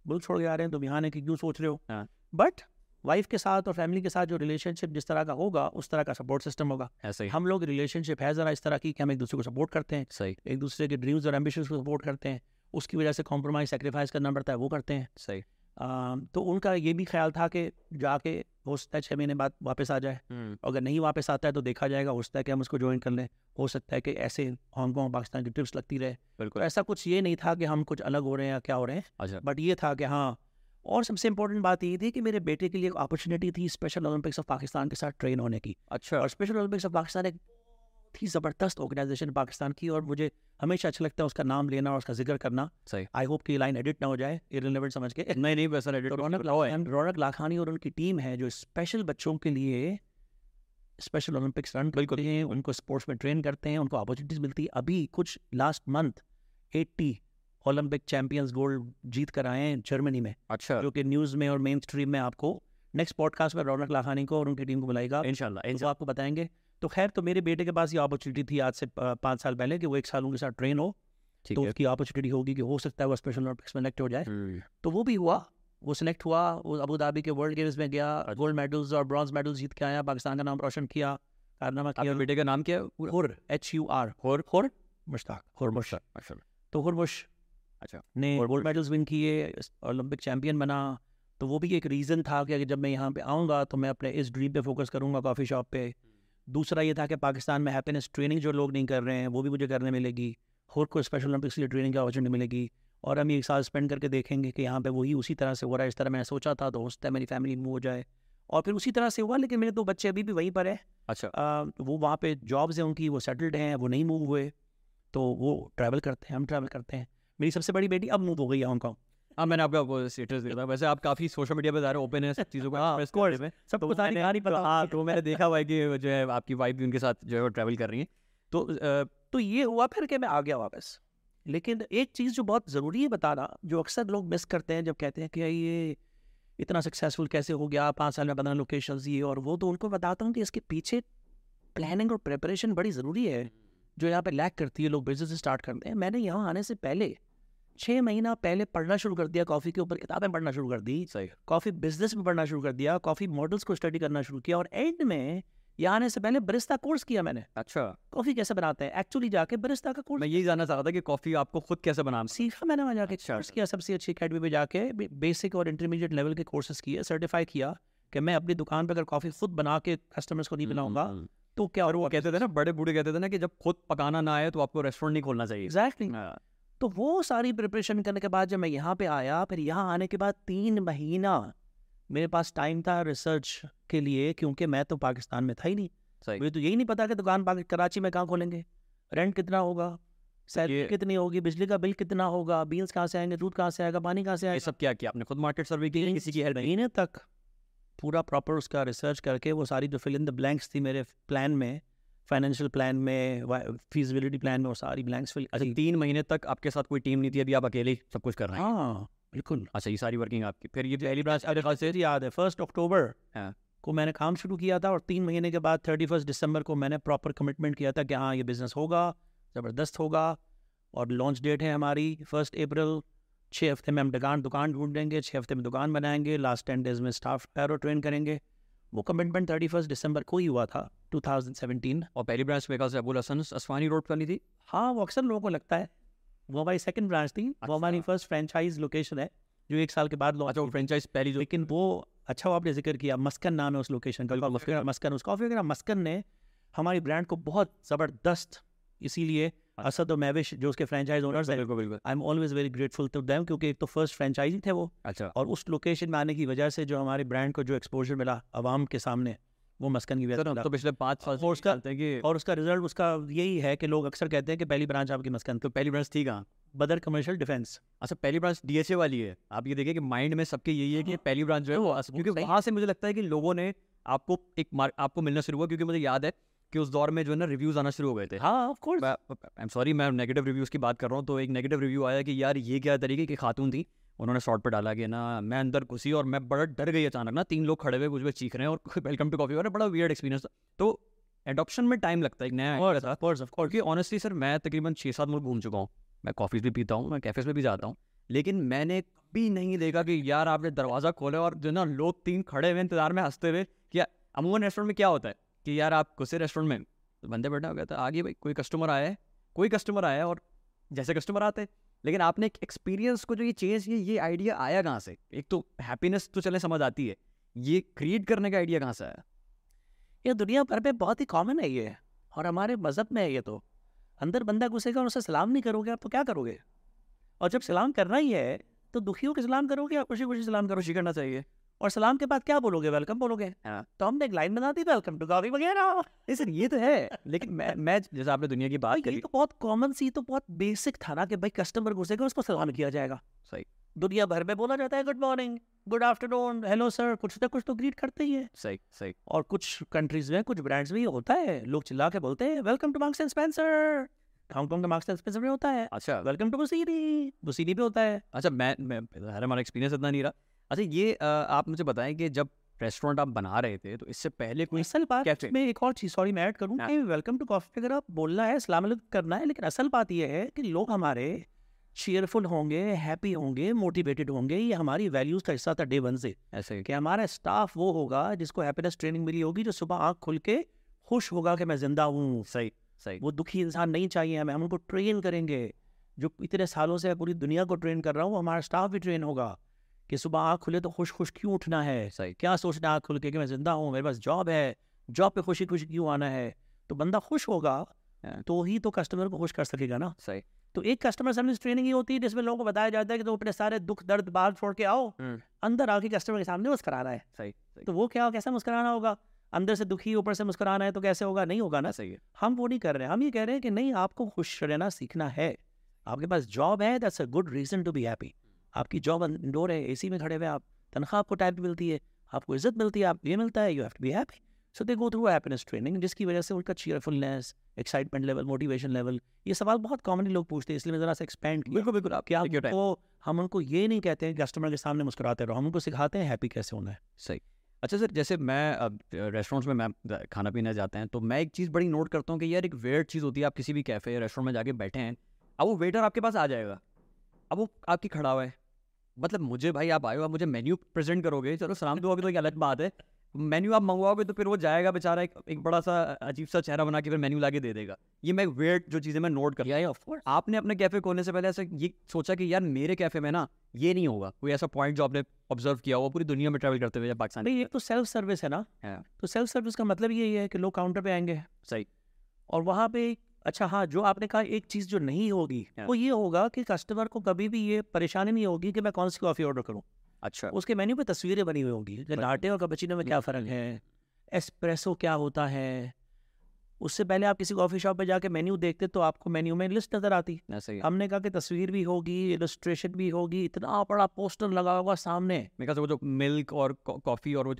मुल्क छोड़ के आ रहे हैं तुम यहाँ आने की क्यों सोच रहे हो? हाँ। बट वाइफ के साथ और फैमिली के साथ जो रिलेशनशिप जिस तरह का होगा उस तरह का सपोर्ट सिस्टम होगा। ऐसे ही। हम लोग रिलेशनशिप है ज़रा इस तरह की कि हम एक दूसरे को सपोर्ट करते हैं सही। एक दूसरे के ड्रीम्स और एम्बिशन को सपोर्ट करते हैं उसकी वजह से कॉम्प्रोमाइज सेक्रीफाइस करना पड़ता है वो करते हैं। सही। तो उनका ये भी ख्याल था कि जाके हो सकता है छः महीने बाद वापस आ जाए। अगर नहीं वापस आता है तो देखा जाएगा हो सकता है कि हम उसको ज्वाइन कर लें। हो सकता है कि ऐसे हांगकॉन्ग पाकिस्तान की ट्रिप्स लगती रहे। तो बिल्कुल ऐसा कुछ ये नहीं था कि हम कुछ अलग हो रहे हैं या क्या हो रहे हैं। अच्छा। बट ये था कि हाँ और सबसे इंपॉर्टेंट बात ये थी कि मेरे बेटे के लिए एक अपॉर्चुनिटी थी स्पेशल ओलंपिक्स ऑफ़ पाकिस्तान के साथ ट्रेन होने की। अच्छा। और स्पेशल ओलंपिक्स ऑफ़ पाकिस्तान एक बहुत ही ज़बरदस्त ऑर्गेनाइजेशन पाकिस्तान की और मुझे हमेशा अच्छा लगता है उसका नाम लेना और उसका ज़िक्र करना। सही। आई होप कि लाइन एडिट ना हो जाए इरेलीवेंट समझ के। नहीं नहीं वैसा तो रौनक रौनक लाखानी और उनकी टीम है जो स्पेशल बच्चों के लिए स्पेशल ओलंपिक्स रन हैं उनको स्पोर्ट्स में ट्रेन करते हैं उनको अपॉर्चुनिटीज़ मिलती है। अभी कुछ last month 80 Olympic champions gold जीत कर आए हैं जर्मनी में अच्छा। जो कि न्यूज़ में और मेन स्ट्रीम में आपको नेक्स्ट पॉडकास्ट में रौनक लाखानी को और उनकी टीम को बुलाएगा। इंशाल्लाह तो आपको बताएँगे। तो खैर तो मेरे बेटे के पास ये अपॉर्चुनिटी थी आज से पाँच साल पहले कि वो एक साल उनके साथ ट्रेन हो तो उसकी अपॉर्चुनिटी होगी कि हो सकता है वो स्पेशल ओलंपिक्स में सेलेक्ट हो जाए। हम्म, तो वो भी हुआ वो सिलेक्ट हुआ वो अबू धाबी के वर्ल्ड गेम्स में गया अच्छा। गोल्ड मेडल्स और ब्रॉन्ज मेडल्स जीत के आया पाकिस्तान का नाम रोशन किया कारनामा किया। बेटे का नाम क्या है? हुर एच यू आर हुर? हुर मुश्ताक। हुरमुश अच्छा। तो हुरमुश अच्छा। ने गोल्ड मेडल्स विन किए ओलंपिक चैंपियन बना। तो वो भी एक रीज़न था कि जब मैं यहाँ पे आऊँगा तो मैं अपने इस ड्रीम पे फोकस करूँगा कॉफ़ी शॉप पे। दूसरा ये था कि पाकिस्तान में हैप्पीनेस ट्रेनिंग जो लोग नहीं कर रहे हैं वो भी मुझे करने मिलेगी। और कोई स्पेशल ओलंपिक्स की ट्रेनिंग की अपॉर्चुनिटी मिलेगी। और हम एक साल स्पेंड करके देखेंगे कि यहाँ पे वही उसी तरह से हो रहा है। इस तरह मैंने सोचा था तो हो सकता है मेरी फैमिली मूव हो जाए। और फिर उसी तरह से हुआ लेकिन मेरे दो तो बच्चे अभी भी वहीं पर है। अच्छा। आ, वो वहाँ पे जॉब्स हैं उनकी वो सेटल्ड हैं वो नहीं मूव हुए तो वो ट्रैवल करते हैं हम ट्रैवल करते हैं। मेरी सबसे बड़ी बेटी अब मूव हो गई है हांगकॉन्ग हाँ मैंने आपका वो स्टेटस देखा था। वैसे आप काफ़ी सोशल मीडिया पे जा रहे हो ओपन है सब चीज़ों को हाँ, express of में। सब तो कुछ मैंने- कहानी तो पता हाँ तो मैंने देखा हुआ है कि जो है आपकी वाइफ भी उनके साथ जो है वो ट्रैवल कर रही है। तो तो ये हुआ फिर कि मैं आ गया वापस। लेकिन एक चीज़ जो बहुत ज़रूरी है बताना जो अक्सर लोग मिस करते हैं जब कहते हैं कि ये इतना सक्सेसफुल कैसे हो गया पाँच साल में बना लोकेशन ये और वो तो उनको बताता हूँ कि इसके पीछे प्लानिंग और प्रिपरेशन बड़ी ज़रूरी है। जो यहाँ पे लैक करती है लोग बिज़नेस स्टार्ट करते हैं। मैंने यहाँ आने से पहले छः महीना पहले पढ़ना शुरू कर दिया कॉफ़ी के ऊपर किताबें पढ़ना शुरू कर दी सही कॉफ़ी बिज़नेस में पढ़ना शुरू कर दिया कॉफ़ी मॉडल्स को स्टडी करना शुरू किया और एंड में यहाँ आने से पहले बरिस्ता कोर्स किया मैंने। अच्छा। कॉफ़ी कैसे बनाते हैं? एक्चुअली जाके बरिस्ता का कोर्स मैं यही जानना चाहता था कि कॉफ़ी आपको खुद कैसे बनाना सीखा मैंने वहाँ जाके अच्छा, किया सबसे अच्छी अकेडमी में जाके बेसिक और इंटरमीडिएट लेवल के कोर्सेज किए सर्टिफाई किया कि मैं अपनी दुकान पर अगर कॉफ़ी खुद बना के कस्टमर्स को नहीं पिलाऊँगा तो क्या और वो कहते थे ना बड़े बूढ़े कहते थे ना कि जब खुद पकाना ना आए तो आपको रेस्टोरेंट नहीं खोलना चाहिए। एग्जैक्टली हाँ, तो वो सारी प्रिपरेशन करने के बाद जब मैं यहाँ पे आया फिर यहाँ आने के बाद तीन महीना मेरे पास टाइम था रिसर्च के लिए क्योंकि मैं तो पाकिस्तान में था ही नहीं। सही। मुझे तो यही नहीं पता कि दुकान कराची में कहाँ खोलेंगे। रेंट कितना होगा? सैलरी कितनी होगी? बिजली का बिल कितना होगा? बीन्स कहाँ से आएँगे? दूध कहाँ से आएगा? पानी कहाँ से ये आएगा? सब क्या किया आपने खुद मार्केट सर्वे की किसी की हेल्प महीने तक। पूरा प्रॉपर उसका रिसर्च करके वो सारी जो फिल इन द ब्लैंक्स थी मेरे प्लान में फाइनेंशियल प्लान में फीजिबिलिटी प्लान में और सारी ब्लैंक्स फिल अच्छा तीन महीने तक आपके साथ कोई टीम नहीं थी अभी आप अकेले सब कुछ कर रहे हैं? हाँ बिल्कुल। अच्छा ये सारी वर्किंग आपकी। फिर ये पहली ब्रांच मेरे ख्याल से याद है फ़र्स्ट अक्टूबर हाँ। को मैंने काम शुरू किया था और तीन महीने के बाद थर्टी फ़र्स्ट दिसंबर को मैंने प्रॉपर कमिटमेंट किया था कि हाँ ये बिज़नेस होगा ज़बरदस्त होगा और लॉन्च डेट है हमारी फ़र्स्ट अप्रैल छः हफ़्ते में हम दुकान दुकान ढूंढ देंगे छः हफ़्ते में दुकान बनाएँगे लास्ट टेन डेज़ में स्टाफ पैरो ट्रेन करेंगे। वो कमिटमेंट थर्टी फ़र्स्ट दिसंबर को ही हुआ था 2017 और पहली ब्रांच मेरे ख्याल अबुल हसन असवानी रोड पर थी? हाँ वो अक्सर लोगों को लगता है। वो हमारी सेकंड ब्रांच थी वो हमारी अच्छा। फ़र्स्ट फ्रेंचाइज लोकेशन है जो एक साल के बाद लोग अच्छा फ्रेंचाइज पहली जो लेकिन वो अच्छा वो आपने ज़िक्र किया मस्कन नाम है उस लोकेशन का। मस्कन। उस कॉफ़ी मस्कन ने हमारी ब्रांड को बहुत ज़बरदस्त इसीलिए असद और मैविश जो उसके फ्रेंचाइज ओनर्स हैं बिल्कुल बिल्कुल। I am always very grateful to them क्योंकि एक तो फ़र्स्ट फ्रेंचाइजी थे वो। अच्छा। और उस लोकेशन में आने की वजह से जो हमारे ब्रांड को जो एक्सपोजर मिला आवाम के सामने वो मस्कन की वजह से तो पिछले पाँच साल और उसका- कि और उसका रिज़ल्ट उसका यही है कि लोग अक्सर कहते हैं कि पहली ब्रांच आपकी मस्कन। तो पहली ब्रांच थी कहाँ? बदर कमर्शियल डिफेंस अच्छा पहली ब्रांच डीएचए वाली है। आप ये देखिए कि माइंड में सबके यही है कि हाँ। पहली ब्रांच जो है वो क्योंकि। वहाँ से मुझे लगता है कि लोगों ने आपको एक आपको मिलना शुरू हुआ क्योंकि मुझे याद है कि उस दौर में जो है ना रिव्यूज़ आना शुरू हो गए थे। हाँ of course I am sorry मैं नेगेटिव रिव्यूज़ की बात कर रहा हूँ तो एक नेगेटिव रिव्यू आया कि यार ये क्या तरीके की खातून थी? उन्होंने शॉर्ट पर डाला कि ना मैं अंदर घुसी और मैं बड़ा डर गई अचानक ना तीन लोग खड़े हुए कुछ भी चीख रहे हैं और वेलकम टू कॉफ़ी और बड़ा वियर्ड एक्सपीरियंस था। तो एडॉप्शन में टाइम लगता है एक नया idea था। ऑफ़ कोर्स ऑफ़ क्योंकि ऑनेस्टली सर मैं तकरीबन छः सात मुल्क घूम चुका हूँ। मैं कॉफ़ीज भी पीता हूँ मैं कैफ़ेज़ में भी जाता हूँ। लेकिन मैंने कभी नहीं देखा कि यार आपने दरवाज़ा खोला और जो ना लोग तीन खड़े हुए इंतज़ार में हँसते हुए कि अमूमन रेस्टोरेंट में क्या होता है? कि यार आप घुसे रेस्टोरेंट में तो बंदे बैठा हो गया था, आगे भाई, कोई कस्टमर आया है, कोई कस्टमर आया है और जैसे कस्टमर आते, लेकिन आपने एक एक्सपीरियंस को जो ये चेंज किया, ये आइडिया आया कहाँ से? एक तो हैप्पीनेस तो चले समझ आती है, ये क्रिएट करने का आइडिया कहाँ से आया? ये दुनिया भर में बहुत ही कॉमन है ये, और हमारे मज़हब में है ये तो। अंदर बंदा घुसेगा और उसे सलाम नहीं करोगे, आप तो क्या करोगे? और जब सलाम करना ही है तो दुखियों के सलाम करोगे या खुशी खुशी सलाम करो करना चाहिए? और सलाम के बाद क्या बोलोगे? वेलकम बोलोगे? हाँ। तो हमने एक लाइन बना दी वेलकम टू कॉफ़ी वगैरह। नहीं सर ये तो है लेकिन मैं मैं जैसे आपने दुनिया की बात करी तो बहुत कॉमन सी तो बहुत बेसिक था ना कि भाई कस्टमर घुसेगा उसको सलाम किया जाएगा। सही। दुनिया भर में बोला जाता है good morning good afternoon hello sir कुछ ना कुछ तो ग्रीट करते ही है। सही सही। और कुछ कंट्रीज़ में कुछ ब्रांड्स में होता है लोग चिल्ला के बोलते हैं welcome to Marks and Spencer Hong Kong का मार्क्स एंड स्पेंसर में होता है। अच्छा। वेलकम टू बुसीनी बुसीनी पे होता है। अच्छा मैं मैं हमारा एक्सपीरियंस इतना नहीं रहा। अच्छा ये अ, आप मुझे बताएँ कि जब रेस्टोरेंट आप बना रहे थे तो इससे पहले कोई असल बात कैफ़े में एक और चीज़ सॉरी मैं ऐड करूँ हाँ। कि वेलकम टू कॉफ़ी अगर आप बोलना है सलाम करना है लेकिन असल बात यह है कि लोग हमारे चेयरफुल होंगे हैप्पी होंगे मोटिवेटेड होंगे ये हमारी वैल्यूज़ का हिस्सा था डे वन से। ऐसे कि हमारा स्टाफ वो होगा जिसको हैप्पीनेस ट्रेनिंग मिली होगी जो सुबह आँख खुल के खुश होगा कि मैं ज़िंदा हूँ। सही सही। वो दुखी इंसान नहीं चाहिए हमें हम उनको ट्रेन करेंगे। जो इतने सालों से पूरी दुनिया को ट्रेन कर रहा हूँ हमारा स्टाफ भी ट्रेन होगा। कि सुबह आँख खुले तो खुश खुश क्यों उठना है? सही क्या सोचना आँख खुल के कि मैं ज़िंदा हूँ मेरे पास जॉब है जॉब पे खुशी खुशी क्यों आना है? तो बंदा खुश होगा। तो ही तो कस्टमर को खुश कर सकेगा ना? सही। तो एक कस्टमर सर्विस ट्रेनिंग ही होती है जिसमें लोगों को बताया जाता है कि तुम तो अपने सारे दुख दर्द बाहर छोड़ के आओ। अंदर आके कस्टमर के सामने मुस्कुराना है। सही सही। तो वो क्या कैसा मुस्कराना होगा? अंदर से दुखी ऊपर से मुस्कराना है तो कैसे होगा? नहीं होगा ना? सही है। हम वो नहीं कर रहे हैं हम ये कह रहे हैं कि नहीं आपको खुश रहना सीखना है। आपके पास जॉब है that's a good reason to be happy आपकी जॉब इंडोर है एसी में खड़े हुए आप तनख्वाह आपको टाइम मिलती है आपको इज़्ज़त मिलती है आप ये मिलता है you have to be happy so they go through happiness training जिसकी वजह से उनका cheerfulness excitement level motivation level ये सवाल बहुत कॉमनली लोग पूछते हैं इसलिए मैं जरा सा एक्सपेंड किया। बिल्कुल बिल्कुल आप कि take your हम उनको ये नहीं कहते हैं कस्टमर के सामने मुस्कुराते रहो हम उनको सिखाते हैं हैप्पी कैसे होना है। सही। अच्छा सर जैसे मैं अब रेस्टोरेंट्स में मैं खाना पीने जाते हैं तो मैं एक चीज़ बड़ी नोट करता हूँ कि यार एक वेयर चीज़ होती है आप किसी भी कैफ़े या रेस्टोरेंट में जाके बैठे हैं अब वो वेटर आपके पास आ जाएगा अब वो आपकी खड़ा हुआ है मतलब मुझे भाई आप आए हो आप मुझे मेन्यू प्रेजेंट करोगे। चलो सलाम दोगे तो एक अलग बात है। मेन्यू आप मंगवाओगे तो फिर वो जाएगा बेचारा एक, एक बड़ा सा अजीब सा चेहरा बना के फिर मेन्यू लाके दे देगा। ये मैं वेट जो चीज़ें मैं नोट कर या ऑफ़ कोर्स आपने अपने कैफ़े खोलने से पहले ऐसा ये सोचा कि यार मेरे कैफ़े में ना ये नहीं होगा। कोई ऐसा पॉइंट जो आपने ऑब्ज़र्व किया हो पूरी दुनिया में ट्रैवल करते हुए पाकिस्तान नहीं ये तो सेल्फ सर्विस है ना। तो सेल्फ सर्विस का मतलब यही है कि लोग काउंटर पे आएँगे। सही। और वहाँ पे अच्छा हाँ जो आपने कहा एक चीज़ जो नहीं होगी हाँ। वो ये होगा कि कस्टमर को कभी भी ये परेशानी नहीं होगी कि मैं कौन सी कॉफ़ी ऑर्डर करूँ। अच्छा। उसके मेन्यू पे तस्वीरें बनी हुई होंगी कि लाटे और कैपेचिनो में क्या फ़र्क है एस्प्रेसो क्या होता है। उससे पहले आप किसी कॉफ़ी शॉप पे जाके मेन्यू देखते तो आपको मेन्यू में लिस्ट नज़र आती। ही। हमने कहा कि तस्वीर भी होगी इलस्ट्रेशन भी होगी इतना बड़ा पोस्टर लगा होगा सामने। मेरे वो जो मिल्क और कॉफ़ी और वो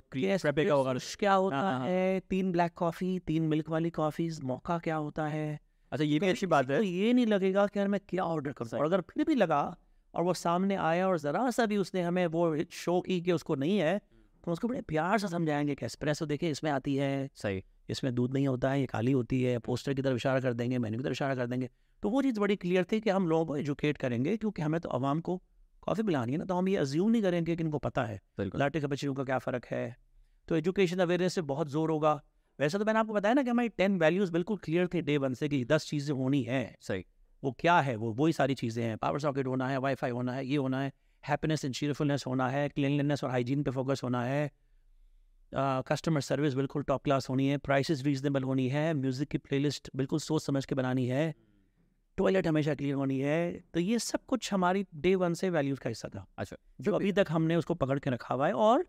क्या होता हाँ, हाँ। है तीन ब्लैक कॉफ़ी तीन मिल्क वाली कॉफ़ीज मौका क्या होता है। अच्छा ये भी अच्छी बात है। तो ये नहीं लगेगा कि यार मैं क्या ऑर्डर करूँ। और अगर फिर भी लगा और वो सामने आया और ज़रा सा भी उसने हमें वो शो की कि उसको नहीं है तो उसको बड़े प्यार से समझाएँगे कि एस्प्रेसो देखिए इसमें आती है सही। इसमें दूध नहीं होता है ये काली होती है पोस्टर की तरफ़ इशारा कर देंगे मेन्यू की तरफ़ इशारा कर देंगे। तो वो चीज़ बड़ी क्लियर थी कि हम लोगों को एजुकेट करेंगे क्योंकि हमें तो आवाम को कॉफ़ी पिलानी है ना तो हम ये अज्यूम नहीं करेंगे कि इनको पता है। लाटे के बच्चों का क्या फ़र्क है? तो एजुकेशन अवेयरनेस से बहुत ज़ोर होगा। वैसे तो मैंने आपको बताया ना कि हमारी टेन वैल्यूज़ बिल्कुल क्लियर थे डे वन से कि दस चीज़ें होनी है। सही। वो क्या है? वो वही सारी चीज़ें हैं। पावर सॉकेट होना है वाईफाई होना है ये होना है हैप्पीनेस एंड चीयरफुलनेस होना है क्लीनलीनेस और हाइजीन पे फोकस होना है। कस्टमर सर्विस बिल्कुल टॉप क्लास होनी है प्राइसेस रीजनेबल होनी है म्यूज़िक की प्लेलिस्ट बिल्कुल सोच समझ के बनानी है टॉयलेट हमेशा क्लियर होनी है। तो ये सब कुछ हमारी डे वन से वैल्यूज़ का हिस्सा था। अच्छा जो अभी तक हमने उसको पकड़ के रखा हुआ है और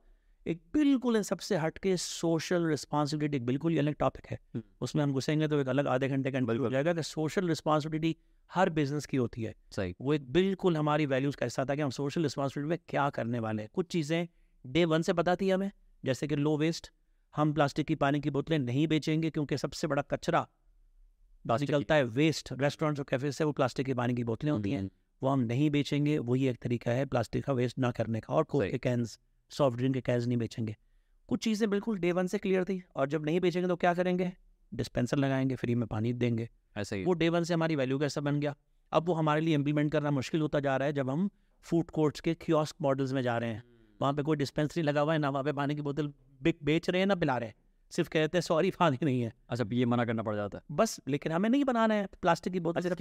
एक बिल्कुल सबसे हट के सोशल रिस्पॉन्सिबिलिटी एक बिल्कुल ही अलग टॉपिक है। हम्म। उसमें हम घुसेंगे तो एक अलग आधे घंटे का हो जाएगा कि सोशल रिस्पॉन्सिबिलिटी हर बिज़नेस की होती है। सही। वो एक बिल्कुल हमारी वैल्यूज़ का हिस्सा था कि हम सोशल रिस्पॉन्सिबिलिटी में क्या करने वाले हैं। कुछ चीज़ें डे वन से पता थी हमें जैसे कि लो वेस्ट हम प्लास्टिक की पानी की बोतलें नहीं बेचेंगे क्योंकि सबसे बड़ा कचरा निकलता है वेस्ट रेस्टोरेंट्स और कैफ़े से वो प्लास्टिक की पानी की बोतलें होती हैं। हम्म, वो हम नहीं बेचेंगे वही एक तरीका है प्लास्टिक का वेस्ट ना करने का और कोक। के कैंस सॉफ्ट ड्रिंक के कैंस नहीं बेचेंगे। कुछ चीज़ें बिल्कुल डे वन से क्लियर थी और जब नहीं बेचेंगे तो क्या करेंगे? डिस्पेंसर लगाएँगे फ्री में पानी देंगे। ऐसा ही वो डे वन से हमारी वैल्यू का हिस्सा बन गया? अब वो हमारे लिए इम्प्लीमेंट करना मुश्किल होता जा रहा है जब हम फ़ूड कोर्ट्स के कियोस्क मॉडल्स में जा रहे हैं। वहाँ पे कोई डिस्पेंसरी लगा हुआ है ना वहाँ पे पानी की बोतल बिक बेच रहे हैं ना पिला रहे हैं। सिर्फ़ कहते हैं सॉरी पानी नहीं है। अच्छा ये मना करना पड़ जाता है। बस लेकिन हमें नहीं बनाना है। प्लास्टिक की बोतल अच्छा,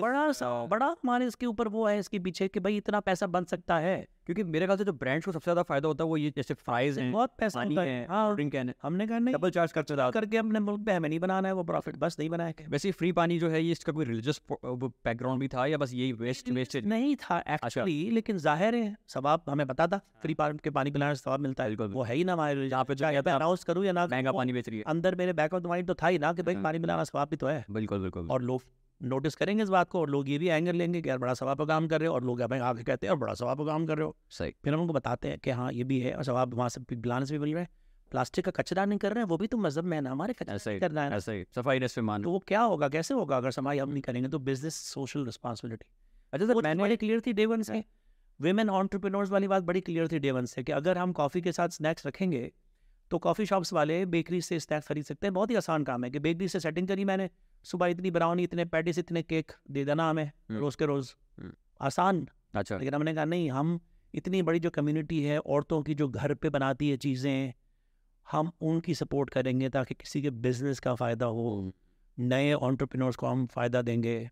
बड़ा सा बड़ा हमारे इसके ऊपर वो है इसके पीछे कि भाई इतना पैसा बन सकता है। क्योंकि मेरे ख्याल से जो ब्रांड्स को सबसे ज़्यादा फ़ायदा होता है वो ये जैसे फ्राइज हैं बहुत पैसा होता है। है हाँ। ड्रिंक कैन हमने कहा नहीं डबल चार्ज करते जाते करके अपने मुल्क पे हमें नहीं बनाना है वो प्रॉफिट बस नहीं बनाया वैसे फ्री पानी जो है ये इसका कोई रिलीजियस बैकग्राउंड भी था या बस यही वेस्ट वेस्टेज नहीं था एक्चुअली लेकिन ज़ाहिर है सवाब हमें पता था फ्री पानी के पानी पिलाने से सवाब मिलता है। वो है ही ना हमारे जहाँ पे हैं अनाउंस करूँ या ना महँगा पानी बेच रही है। अंदर मेरे बैक ऑफ़ माइंड तो था ही ना कि भाई हाँ। पानी पिलाना सवाब भी तो है। बिल्कुल बिल्कुल। और लोग नोटिस करेंगे इस बात को और लोग ये भी एंगर लेंगे कि यार बड़ा सवाब का काम कर रहे हो और लोग हमें आगे कहते हैं और बड़ा सवाब का काम कर रहे हो। सही। फिर हम उनको बताते हैं कि हाँ ये भी है और सवाब वहाँ से पिलाने से भी मिल रहा है। प्लास्टिक का कचरा नहीं कर रहे हैं वो भी तो मज़हब में है ना हमारे कचरा नहीं करना है ना। ही सफ़ाई रेस्ट मान। तो वो क्या होगा कैसे होगा अगर सफ़ाई हम नहीं करेंगे तो बिज़नेस सोशल रिस्पॉन्सिबिलिटी अच्छा सर मैंने मैंने क्लियर थी डे वन से। विमेन ऑन्टरप्रिनोर्स वाली बात बड़ी क्लियर थी डे वन से कि अगर हम कॉफ़ी के साथ स्नैक्स रखेंगे तो कॉफ़ी शॉप्स वाले बेकरी से स्नैक्स खरीद सकते हैं। बहुत ही आसान काम है कि बेकरी से सेटिंग करी मैंने। सुबह इतनी ब्राउनी इतने पैटिस इतने केक दे देना हमें हम्म। रोज़ के रोज़। हम्म। आसान। अच्छा। लेकिन हमने कहा नहीं हम इतनी बड़ी जो कम्युनिटी है औरतों की जो घर पे बनाती है चीज़ें हम उनकी सपोर्ट करेंगे ताकि किसी के बिज़नेस का फ़ायदा हो। नए ऑन्टरप्रिनर्स को हम फ़ायदा देंगे।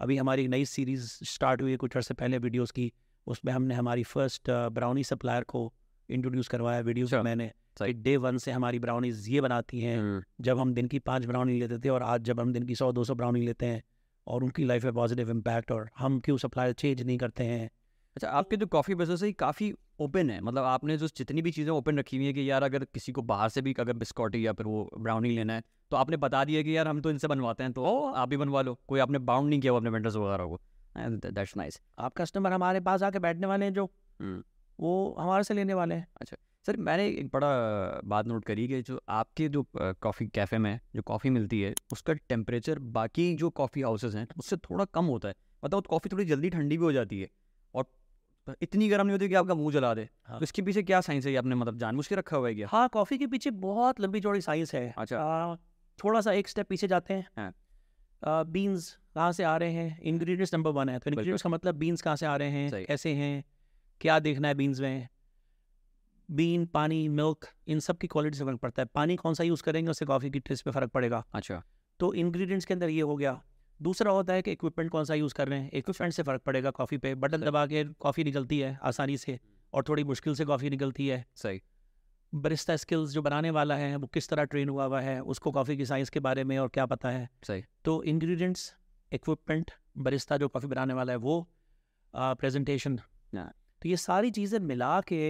अभी हमारी नई सीरीज़ स्टार्ट हुई है कुछ अर्से पहले वीडियोस की। उसमें हमने हमारी फ़र्स्ट ब्राउनी सप्लायर को इंट्रोड्यूस करवाया वीडियोस अच्छा, में मैंने। सही। डे वन से हमारी ब्राउनीज ये बनाती हैं हम्म, जब हम दिन की पाँच ब्राउनी लेते थे और आज जब हम दिन की सौ दो सौ ब्राउनी लेते हैं और उनकी लाइफ में पॉजिटिव इम्पैक्ट और हम क्यों सप्लाई चेंज नहीं करते हैं अच्छा आपके जो कॉफ़ी बिज़नेस है काफ़ी ओपन है मतलब आपने जो जितनी भी चीज़ें ओपन रखी हुई है कि यार अगर किसी को बाहर से भी अगर बिस्कॉटी या फिर वो ब्राउनी लेना है तो आपने बता दिया कि यार हम तो इनसे बनवाते हैं तो आप भी बनवा लो कोई आपने बाउंड नहीं किया वो अपने वेंडर्स वगैरह को दैट्स नाइस आप कस्टमर हमारे पास आके बैठने वाले हैं जो हम्म। वो हमारे से लेने वाले हैं सर मैंने एक बड़ा बात नोट करी कि जो आपके जो कॉफ़ी कैफ़े में जो कॉफ़ी मिलती है उसका टेम्परेचर बाकी जो कॉफ़ी हाउसेज हैं उससे थोड़ा कम होता है। मतलब कॉफ़ी थोड़ी जल्दी ठंडी भी हो जाती है और इतनी गर्म नहीं होती कि आपका मुँह जला दे। हाँ। तो इसके पीछे क्या साइंस है? ये आपने मतलब जानबूझ के रखा हुआ है क्या? हाँ कॉफ़ी के पीछे बहुत लंबी चौड़ी साइंस है। अच्छा। आ, थोड़ा सा एक स्टेप पीछे जाते हाँ। हैं। बीन्स कहाँ से आ रहे हैं? इंग्रेडिएंट्स नंबर वन है। तो इंग्रेडिएंट्स का मतलब बीन्स कहाँ से आ रहे हैं। कैसे हैं? क्या देखना है बीन्स में? बीन पानी मिल्क इन सब की क्वालिटी से फ़र्क पड़ता है। पानी कौन सा यूज़ करेंगे उससे कॉफ़ी की टेस्ट पे फ़र्क पड़ेगा। अच्छा। तो इंग्रेडिएंट्स के अंदर ये हो गया। दूसरा होता है कि इक्विपमेंट कौन सा यूज़ कर रहे हैं। इक्विपमेंट से फ़र्क पड़ेगा कॉफ़ी पे। बटन दबा के कॉफ़ी निकलती है आसानी से और थोड़ी मुश्किल से कॉफ़ी निकलती है। सही। बरिस्ता स्किल्स जो बनाने वाला है वो किस तरह ट्रेन हुआ हुआ है उसको कॉफ़ी की साइंस के बारे में और क्या पता है। सही। तो इंग्रेडिएंट्स इक्विपमेंट बरिस्ता जो कॉफ़ी बनाने वाला है वो प्रेजेंटेशन हाँ। तो ये सारी चीज़ें मिला के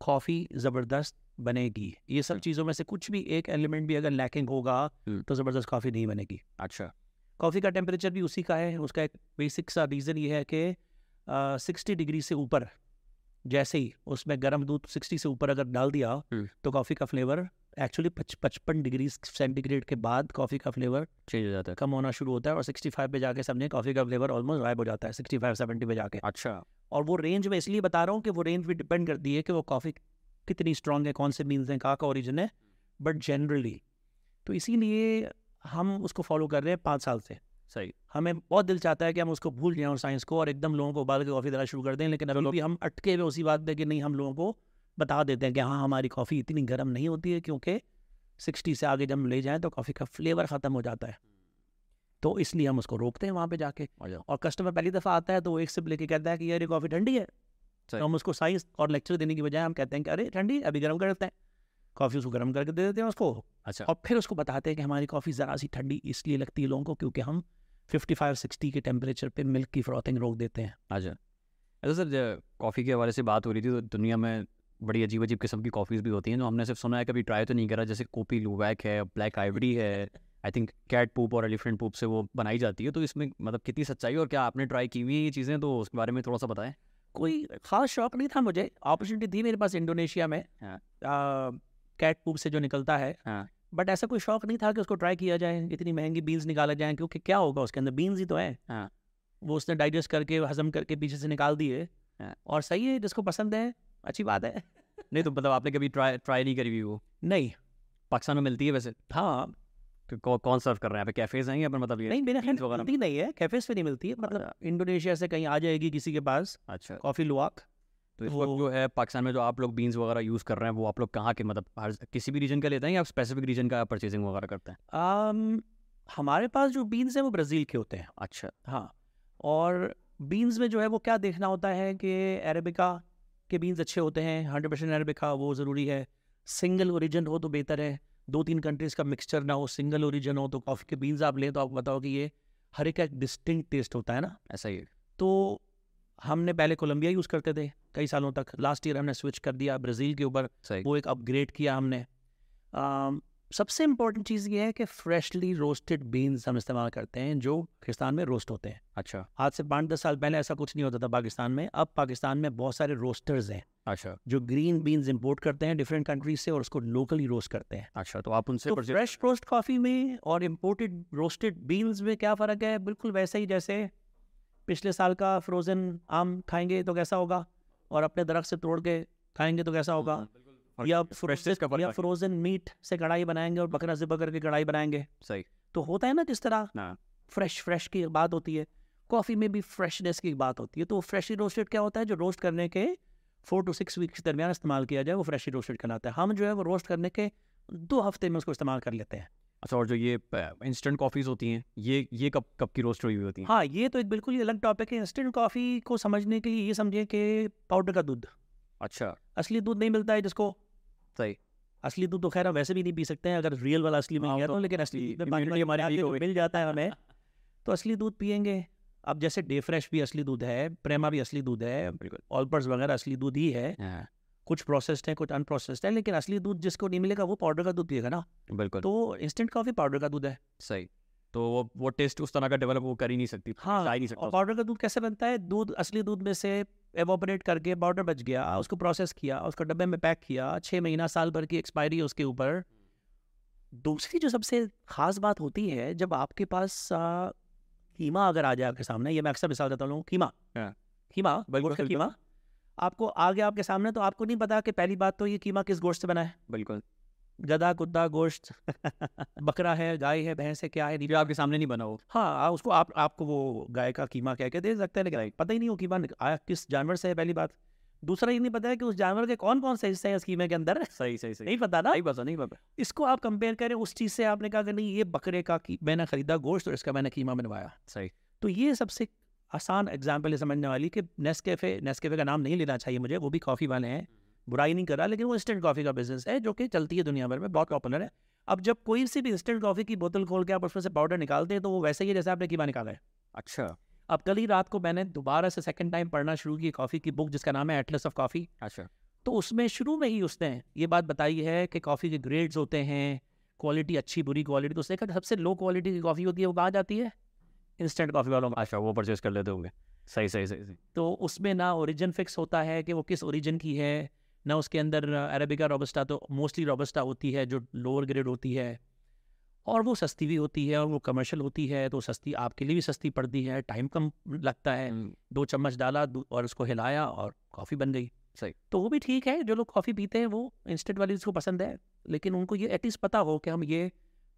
कॉफ़ी ज़बरदस्त बनेगी ये सब। चीज़ों में से कुछ भी एक एलिमेंट भी अगर लैकिंग होगा। तो ज़बरदस्त कॉफ़ी नहीं बनेगी अच्छा कॉफ़ी का टेम्परेचर भी उसी का है उसका एक बेसिक सा रीज़न ये है कि सिक्सटी डिग्री से ऊपर जैसे ही उसमें गर्म दूध सिक्सटी से ऊपर अगर डाल दिया। तो कॉफ़ी का फ्लेवर एक्चुअली पचपन डिग्री सेंटीग्रेड के बाद कॉफ़ी का फ्लेवर चेंज हो जाता है कम होना शुरू होता है और 65 पे जाके समझे कॉफ़ी का फ्लेवर ऑलमोस्ट गायब हो जाता है 65 70 पे जाके अच्छा और वो रेंज में इसलिए बता रहा हूँ कि वो रेंज भी डिपेंड करती है कि वो कॉफ़ी कितनी स्ट्रांग है कौन से मीन्स हैं कहाँ का ओरिजिन है बट जनरली तो इसीलिए हम उसको फॉलो कर रहे हैं पाँच साल से। सही। हमें बहुत दिल चाहता है कि हम उसको भूल जाएँ और साइंस को और एकदम लोगों को उबाल के कॉफ़ी देना शुरू कर दें लेकिन अभी भी हम अटके हुए उसी बात पे कि नहीं हम लोगों को बता देते हैं कि हाँ हमारी कॉफ़ी इतनी गर्म नहीं होती है क्योंकि सिक्सटी से आगे जब हम ले जाएँ तो कॉफ़ी का फ्लेवर ख़त्म हो जाता है। तो इसलिए हम उसको रोकते हैं वहाँ पे जाके। और कस्टमर पहली दफ़ा आता है तो वो एक सिप लेके कहता है कि यार ये कॉफ़ी ठंडी है। तो हम उसको साइंस और लेक्चर देने की बजाय हम कहते हैं कि अरे ठंडी अभी गर्म कर देते हैं। कॉफ़ी उसको गर्म करके दे देते हैं उसको। अच्छा। और फिर उसको बताते हैं कि हमारी कॉफ़ी ज़रा सी ठंडी इसलिए लगती है लोगों को क्योंकि हम 55-60 के टेम्परेचर पे मिल्क की फ्रॉथिंग रोक देते हैं। अच्छा अच्छा सर कॉफ़ी के हवाले से बात हो रही थी तो दुनिया में बड़ी अजीब अजीब किस्म की कॉफ़ीज़ भी होती हैं जो हमने सिर्फ़ सुना है कभी ट्राई तो नहीं करा जैसे कोपी लुवैक है ब्लैक आइवरी है आई थिंक कैट पूप और एलिफेंट पूप से वो बनाई जाती है तो इसमें मतलब कितनी सच्चाई और क्या आपने ट्राई की हुई है ये चीज़ें तो उसके बारे में थोड़ा सा बताएँ। कोई ख़ास शौक नहीं था मुझे। अपॉर्चुनिटी थी मेरे पास इंडोनेशिया में। हाँ। कैट पूप से जो निकलता है। हाँ। बट ऐसा कोई शौक नहीं था कि उसको ट्राई किया जाए इतनी महँगी बीन्स निकाला जाए क्योंकि क्या होगा उसके अंदर? बीन्स ही तो है। हाँ। वो उसने डाइजेस्ट करके हजम करके पीछे से निकाल दिए। हाँ। और सही है जिसको पसंद है अच्छी बात है। नहीं तो मतलब आपने कभी ट्राई ट्राई नहीं करी हुई वो? नहीं। पाकिस्तान में मिलती है वैसे? हाँ। कौ, कौन सर्व कर रहे हैं? यहाँ पे कैफेज हैं या मतलब ये नहीं मेरे ख्याल मिलती नहीं है कैफेज पे नहीं मिलती है मतलब इंडोनेशिया से कहीं आ जाएगी किसी के पास अच्छा। कॉफ़ी लुआक तो इस वक्त वो- जो है पाकिस्तान में जो आप लोग बीन्स वगैरह यूज़ कर रहे हैं वो आप लोग कहाँ के मतलब हर किसी भी रीजन का लेते हैं या स्पेसिफिक रीजन का परचेजिंग वगैरह करते हैं? हमारे पास जो बीन्स हैं वो ब्राज़ील के होते हैं। अच्छा। हाँ और बीन्स में जो है वो क्या देखना होता है कि अरेबिका के बीन्स अच्छे होते हैं हंड्रेड परसेंट अरेबिका वो ज़रूरी है। सिंगल ओरिजिन हो तो बेहतर है। दो तीन कंट्रीज़ का मिक्सचर ना हो सिंगल ओरिजिन हो तो कॉफ़ी के बीन्स आप लें तो आप बताओ कि ये हर एक का एक डिस्टिंक्ट टेस्ट होता है ना? ऐसा ही तो हमने पहले कोलंबिया यूज़ करते थे कई सालों तक। लास्ट ईयर हमने स्विच कर दिया ब्राज़ील के ऊपर वो एक अपग्रेड किया हमने। सबसे इम्पोर्टेंट चीज़ ये है कि फ्रेशली रोस्टेड बीन्स हम इस्तेमाल करते हैं जो पाकिस्तान में रोस्ट होते हैं। अच्छा। आज से पाँच दस साल पहले ऐसा कुछ नहीं होता था पाकिस्तान में अब पाकिस्तान में बहुत सारे रोस्टर्स हैं। अच्छा। जो ग्रीन बीन्स इंपोर्ट करते हैं डिफरेंट कंट्रीज़ से और उसको लोकली रोस्ट करते हैं। अच्छा तो आप उनसे तो फ्रेश रोस्ट कॉफ़ी में और इम्पोर्टेड रोस्टेड बीन्स में क्या फ़र्क है? बिल्कुल वैसे ही जैसे पिछले साल का फ्रोज़न आम खाएँगे तो कैसा होगा? और अपने दरख्त से तोड़ के खाएँगे तो कैसा होगा? फ़र्क या या फ्रोजन मीट से कढ़ाई बनाएँगे और बकरा ज़िबा करके कढ़ाई बनाएँगे। सही। तो होता है ना जिस तरह हाँ। फ्रेश फ्रेश की बात होती है। कॉफ़ी में भी फ्रेशनेस की बात होती है। तो फ्रेशली रोस्टेड क्या होता है? जो रोस्ट करने के फोर टू सिक्स वीक्स के दरमियान इस्तेमाल किया जाए वो फ्रेशली रोस्टेड कहलाता है। हम जो है वो रोस्ट करने के दो हफ़्ते में उसको इस्तेमाल कर लेते हैं। अच्छा और जो ये इंस्टेंट कॉफ़ीज होती हैं ये ये कब कब की रोस्ट हुई हुई होती हैं? हाँ ये तो एक बिल्कुल ही अलग टॉपिक है। इंस्टेंट कॉफ़ी को समझने के लिए ये समझिए कि पाउडर का दूध। अच्छा। असली दूध नहीं मिलता है जिसको सही। असली दूध तो खैर हम वैसे भी नहीं पी सकते हैं अगर रियल वाला असली में हाँ, गया तो तो लेकिन असली हमारी हो। मिल जाता है हमें तो असली दूध पियेंगे। अब जैसे डे फ्रेश भी असली दूध है प्रेमा भी असली दूध है ऑलपर्स वगैरह असली दूध ही है। हाँ, कुछ प्रोसेस्ड है कुछ अनप्रोसेस्ड है लेकिन असली दूध जिसको नहीं मिलेगा वो पाउडर का दूध पिएगा ना। बिल्कुल। तो इंस्टेंट कॉफ़ी पाउडर का दूध है। सही। तो वो वो टेस्ट उस तरह का डेवलप वो कर ही नहीं सकती हाँ, नहीं सकता पाउडर का दूध कैसे बनता है? दूध असली दूध में से एवोपरेट करके पाउडर बच गया उसको प्रोसेस किया उसको डब्बे में पैक किया छः महीना साल भर की एक्सपायरी है उसके ऊपर। दूसरी जो सबसे खास बात होती है जब आपके पास आ, कीमा अगर आ जाए आपके सामने ये मैं अक्सर मिसाल देता हूँ कीमा। हाँ। कीमा गोश्त का बिल्कुल। कीमा। आपको आ गया आपके सामने तो आपको नहीं पता कि पहली बात तो ये कीमा किस गोश्त से बना है। बिल्कुल। गधा कुत्ता गोश्त बकरा है गाय है भैंस है क्या है नहीं आपके सामने नहीं बना हो। हाँ आ, उसको आप आपको वो गाय का कीमा कह के दे सकते हैं लेकिन पता ही नहीं वो कीमा आया किस जानवर से है पहली बात। दूसरा ये नहीं पता है कि उस जानवर के कौन कौन से हिस्से हैं उस कीमे के अंदर। सही सही सही। नहीं पता ना। नहीं पता नहीं पता। इसको आप कंपेयर करें उस चीज़ से आपने कहा कि नहीं ये बकरे का की मैंने खरीदा गोश्त और इसका मैंने कीमा बनवाया। सही। तो ये सबसे आसान एग्ज़ाम्पल है समझने वाली कि नेस्कैफे नेस्कैफे का नाम नहीं लेना चाहिए मुझे वो भी कॉफ़ी वाले हैं। बुराई नहीं कर रहा लेकिन वो इंस्टेंट कॉफ़ी का बिज़नेस है जो कि चलती है दुनिया भर में बहुत पॉपुलर है। अब जब कोई सी भी इंस्टेंट कॉफ़ी की बोतल खोल के आप उसमें से पाउडर निकालते हैं तो वो वैसे ही है जैसे आपने कीमा निकाला है। अच्छा। अब कल ही रात को मैंने दोबारा से सेकंड टाइम पढ़ना शुरू की कॉफ़ी की बुक जिसका नाम है एटलस ऑफ़ कॉफ़ी अच्छा। तो उसमें शुरू में ही उसने ये बात बताई है कि कॉफ़ी के ग्रेड्स होते हैं क्वालिटी अच्छी बुरी क्वालिटी तो उसने कहा सबसे लो क्वालिटी की कॉफ़ी होती है वो कहाँ जाती है इंस्टेंट कॉफ़ी वालों में। अच्छा वो परचेज कर लेते होंगे। सही सही सही सही। तो उसमें ना ओरिजिन फिक्स होता है कि वो किस ओरिजिन की है ना उसके अंदर अरेबिका रोबस्टा तो मोस्टली रोबस्टा होती है जो लोअर ग्रेड होती है और वो सस्ती भी होती है और वो कमर्शियल होती है तो सस्ती आपके लिए भी सस्ती पड़ती है टाइम कम लगता है। हम्म, दो चम्मच डाला और उसको हिलाया और कॉफ़ी बन गई। सही। तो वो भी ठीक है जो लोग कॉफ़ी पीते हैं वो इंस्टेंट वाली जिसको पसंद है लेकिन उनको ये एटलीस्ट पता हो कि हम ये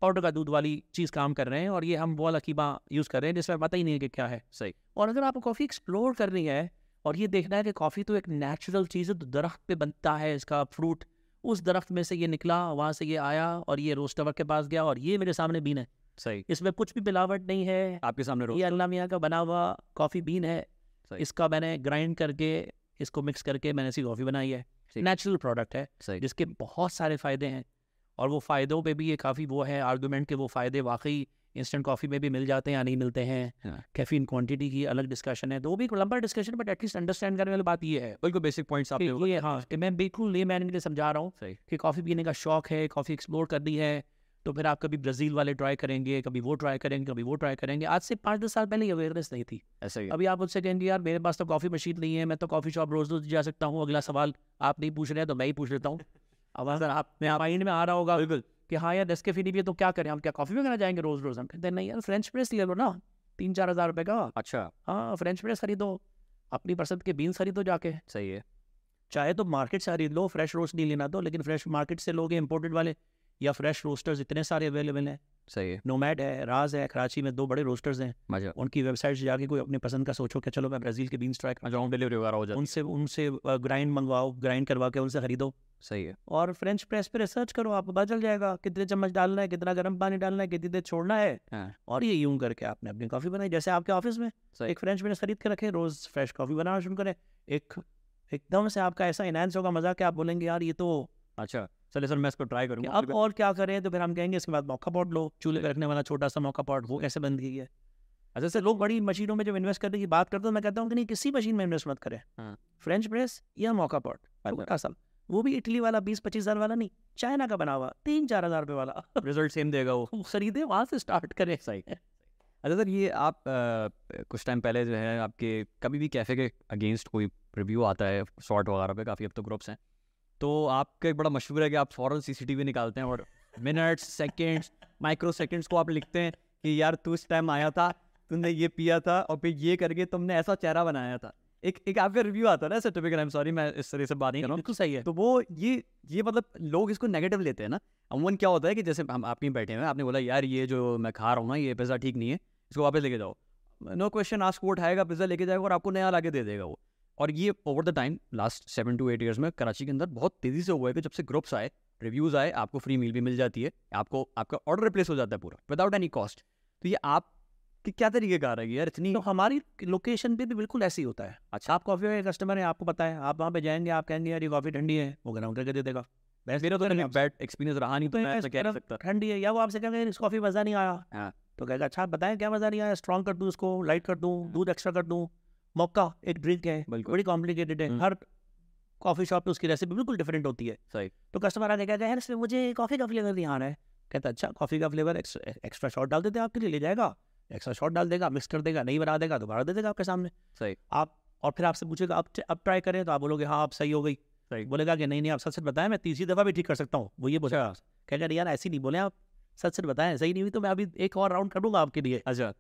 पाउडर का दूध वाली चीज़ काम कर रहे हैं और ये हम वो वाला कीमा यूज़ कर रहे हैं जिसमें पता ही नहीं है कि क्या है। सही। और अगर आपको कॉफ़ी एक्सप्लोर करनी है और ये देखना है कि कॉफ़ी तो एक नेचुरल चीज़ है तो दरख्त पे बनता है इसका फ्रूट उस दरख्त में से ये निकला वहाँ से ये आया और ये रोस्टर के पास गया और ये मेरे सामने बीन है। सही। इसमें कुछ भी मिलावट नहीं है। आपके सामने ये अल्लाह मियाँ का बना हुआ कॉफ़ी बीन है। इसका मैंने ग्राइंड करके इसको मिक्स करके मैंने ऐसी कॉफ़ी बनाई है। नेचुरल प्रोडक्ट है जिसके बहुत सारे फ़ायदे हैं। और वो फ़ायदों पे भी ये काफ़ी वो है आर्गूमेंट के वो फ़ायदे वाकई इंस्टेंट कॉफ़ी में भी मिल जाते हैं या नहीं मिलते हैं। हाँ। कैफीन क्वांटिटी की अलग डिस्कशन है। तो वो भी लंबा डिस्कशन बट एटलीस्ट अंडरस्टैंड करने वाली बात ये है। बिल्कुल बेसिक पॉइंट्स आपने ये हाँ कि मैं बिल्कुल ले मैंने लिए समझा रहा हूँ कि कॉफ़ी पीने का शौक है कॉफ़ी एक्सप्लोर करनी है तो फिर आप कभी ब्राज़ील वाले ट्राई करेंगे कभी वो ट्राई करेंगे कभी वो ट्राई करेंगे। आज से पाँच दस साल पहले अवेयरनेस नहीं थी। ऐसा ही अभी आप मुझसे कहेंगे यार मेरे पास तो कॉफ़ी मशीन नहीं है मैं तो कॉफ़ी शॉप रोज़ रोज़ जा सकता हूँ। अगला सवाल आप नहीं पूछ रहे हैं तो मैं ही पूछ लेता हूँ। अब अगर आप में आप माइंड में आ रहा होगा। बिल्कुल। कि हाँ यार नेस्कैफे नहीं भी है तो क्या करें? हम क्या कॉफ़ी वगैरह जाएँगे रोज़ रोज़ हम कहते हैं नहीं यार फ्रेंच प्रेस ले लो ना तीन चार हज़ार रुपये का। अच्छा। हाँ फ्रेंच प्रेस खरीदो अपनी पसंद के बीन्स खरीदो जाके। सही है। चाहे तो मार्केट से खरीद लो फ्रेश रोस्ट नहीं लेना तो लेकिन फ्रेश मार्केट से लोगे इम्पोर्टेड वाले या फ्रेश रोस्टर्स इतने सारे अवेलेबल हैं। सही है। नोमैड है राज है कराची में दो बड़े रोस्टर्स हैं। मज़ा। उनकी वेबसाइट से जाके कोई अपनी पसंद का सोचो कि चलो मैं ब्राज़ील के बीन्स ट्राई होम डिलीवरी वगैरह हो जाती उनसे उनसे ग्राइंड मंगवाओ ग्राइंड करवा के उनसे खरीदो। सही है। और फ्रेंच प्रेस पे रिसर्च करो आपको पता चल जाएगा कितने चम्मच डालना है कितना गर्म पानी डालना है कितनी देर छोड़ना है। हाँ। और ये यूँ करके आपने अपनी कॉफ़ी बनाई जैसे आपके ऑफ़िस में एक फ्रेंच प्रेस खरीद के रखें रोज़ फ्रेश कॉफ़ी बनाना शुरू करें। एक एकदम से आपका ऐसा इनहेंस होगा मज़ा कि आप बोलेंगे यार ये तो अच्छा चलिए सर मैं इसको ट्राई करूँगा। अब और क्या करें तो फिर हम कहेंगे इसके बाद मौका पॉट लो चूल्हे पे रखने वाला छोटा सा मौका पॉट वो कैसे बंद की है? अच्छा से लोग बड़ी मशीनों में जब इन्वेस्ट करने की बात करते हैं तो मैं कहता हूँ कि नहीं किसी मशीन में इन्वेस्ट मत करें। हाँ। फ्रेंच प्रेस या मौका पॉट छोटा सा। वो भी इटली वाला बीस पच्चीस हज़ार वाला नहीं चाइना का बना हुआ तीन चार हज़ार रुपए वाला। रिज़ल्ट सेम देगा वो। खरीदे वहाँ से स्टार्ट करें। सही अच्छा सर ये आप अ, कुछ टाइम पहले जो है आपके कभी भी कैफ़े के अगेंस्ट कोई रिव्यू आता है शॉर्ट वगैरह पे काफ़ी अब तो ग्रुप्स हैं तो आपका एक बड़ा मशहूर है कि आप फ़ौरन सीसीटीवी निकालते हैं और मिनट्स सेकेंड्स माइक्रो सेकेंड्स को आप लिखते हैं कि यार तू इस टाइम आया था तुमने ये पिया था और फिर ये करके तुमने ऐसा चेहरा बनाया था। एक एक आपका रिव्यू आता है ना सर्टिफिकेट आई एम सॉरी मैं इस तरह से बात नहीं कर रहा हूँ। बिल्कुल सही है। तो वो ये ये मतलब लोग इसको नेगेटिव लेते हैं ना। अमूमन क्या होता है कि जैसे हम आप ही बैठे हैं आपने बोला यार ये जो मैं खा रहा हूँ ना ये पिज़्ज़ा ठीक नहीं है इसको वापस लेके जाओ। नो क्वेश्चन आस्क वो उठाएगा पिज़्ज़ा लेके जाएगा और आपको नया ला दे देगा वो। और ये over the time last seven to eight years में कराची के अंदर बहुत तेज़ी से हुआ है कि जब से ग्रुप्स आए रिव्यूज़ आए आपको फ्री मील भी मिल जाती है आपको आपका ऑर्डर रिप्लेस हो जाता है पूरा विदाउट एनी कॉस्ट तो ये आप कि क्या तरीके का आ रहा है यार? इतनी तो हमारी लोकेशन पे भी बिल्कुल ऐसे ही होता है। अच्छा आप कॉफ़ी के कस्टमर है आपको पता है आप वहाँ पे जाएँगे आप कहेंगे यार ये कॉफ़ी ठंडी है। वो गर्म करके दे देगा। मेरा तो बैड एक्सपीरियंस रहा नहीं तो मैं ऐसा कह सकता। ठंडी है या वो आपसे कहेंगे इस कॉफ़ी मज़ा नहीं आया। हाँ। तो कहेगा अच्छा बताएँ क्या मज़ा नहीं आया? स्ट्रॉन्ग कर दूँ इसको लाइट कर दूँ दूध एक्स्ट्रा कर दूँ मौका एक ड्रिंक है। बिल्कुल। बड़ी कॉम्प्लिकेटेड है। हम्म। हर कॉफ़ी शॉप पे उसकी रेसिपी बिल्कुल डिफरेंट होती है। सही। तो कस्टमर आके कहते हैं इसमें मुझे कॉफ़ी का फ्लेवर नहीं आ रहा है। कहता अच्छा कॉफ़ी का फ्लेवर एक्स्ट्रा शॉट डाल देते हैं आपके लिए ले जाएगा? एक्स्ट्रा शॉट डाल देगा मिक्स कर देगा नहीं बना देगा दोबारा दे देगा आपके सामने। सही। आप और फिर आपसे पूछेगा अब अब ट्राई करें? तो आप बोलोगे हाँ आप सही हो गई। सही। बोलेगा कि नहीं नहीं आप सच सच बताएँ मैं तीसरी दफ़ा भी ठीक कर सकता हूँ। वो ये बोलेगा। अच्छा। कहेगा नहीं यार ऐसी नहीं बोले आप सच सच बताएँ सही नहीं हुई तो मैं अभी एक और राउंड करूँगा आपके लिए। अच्छा।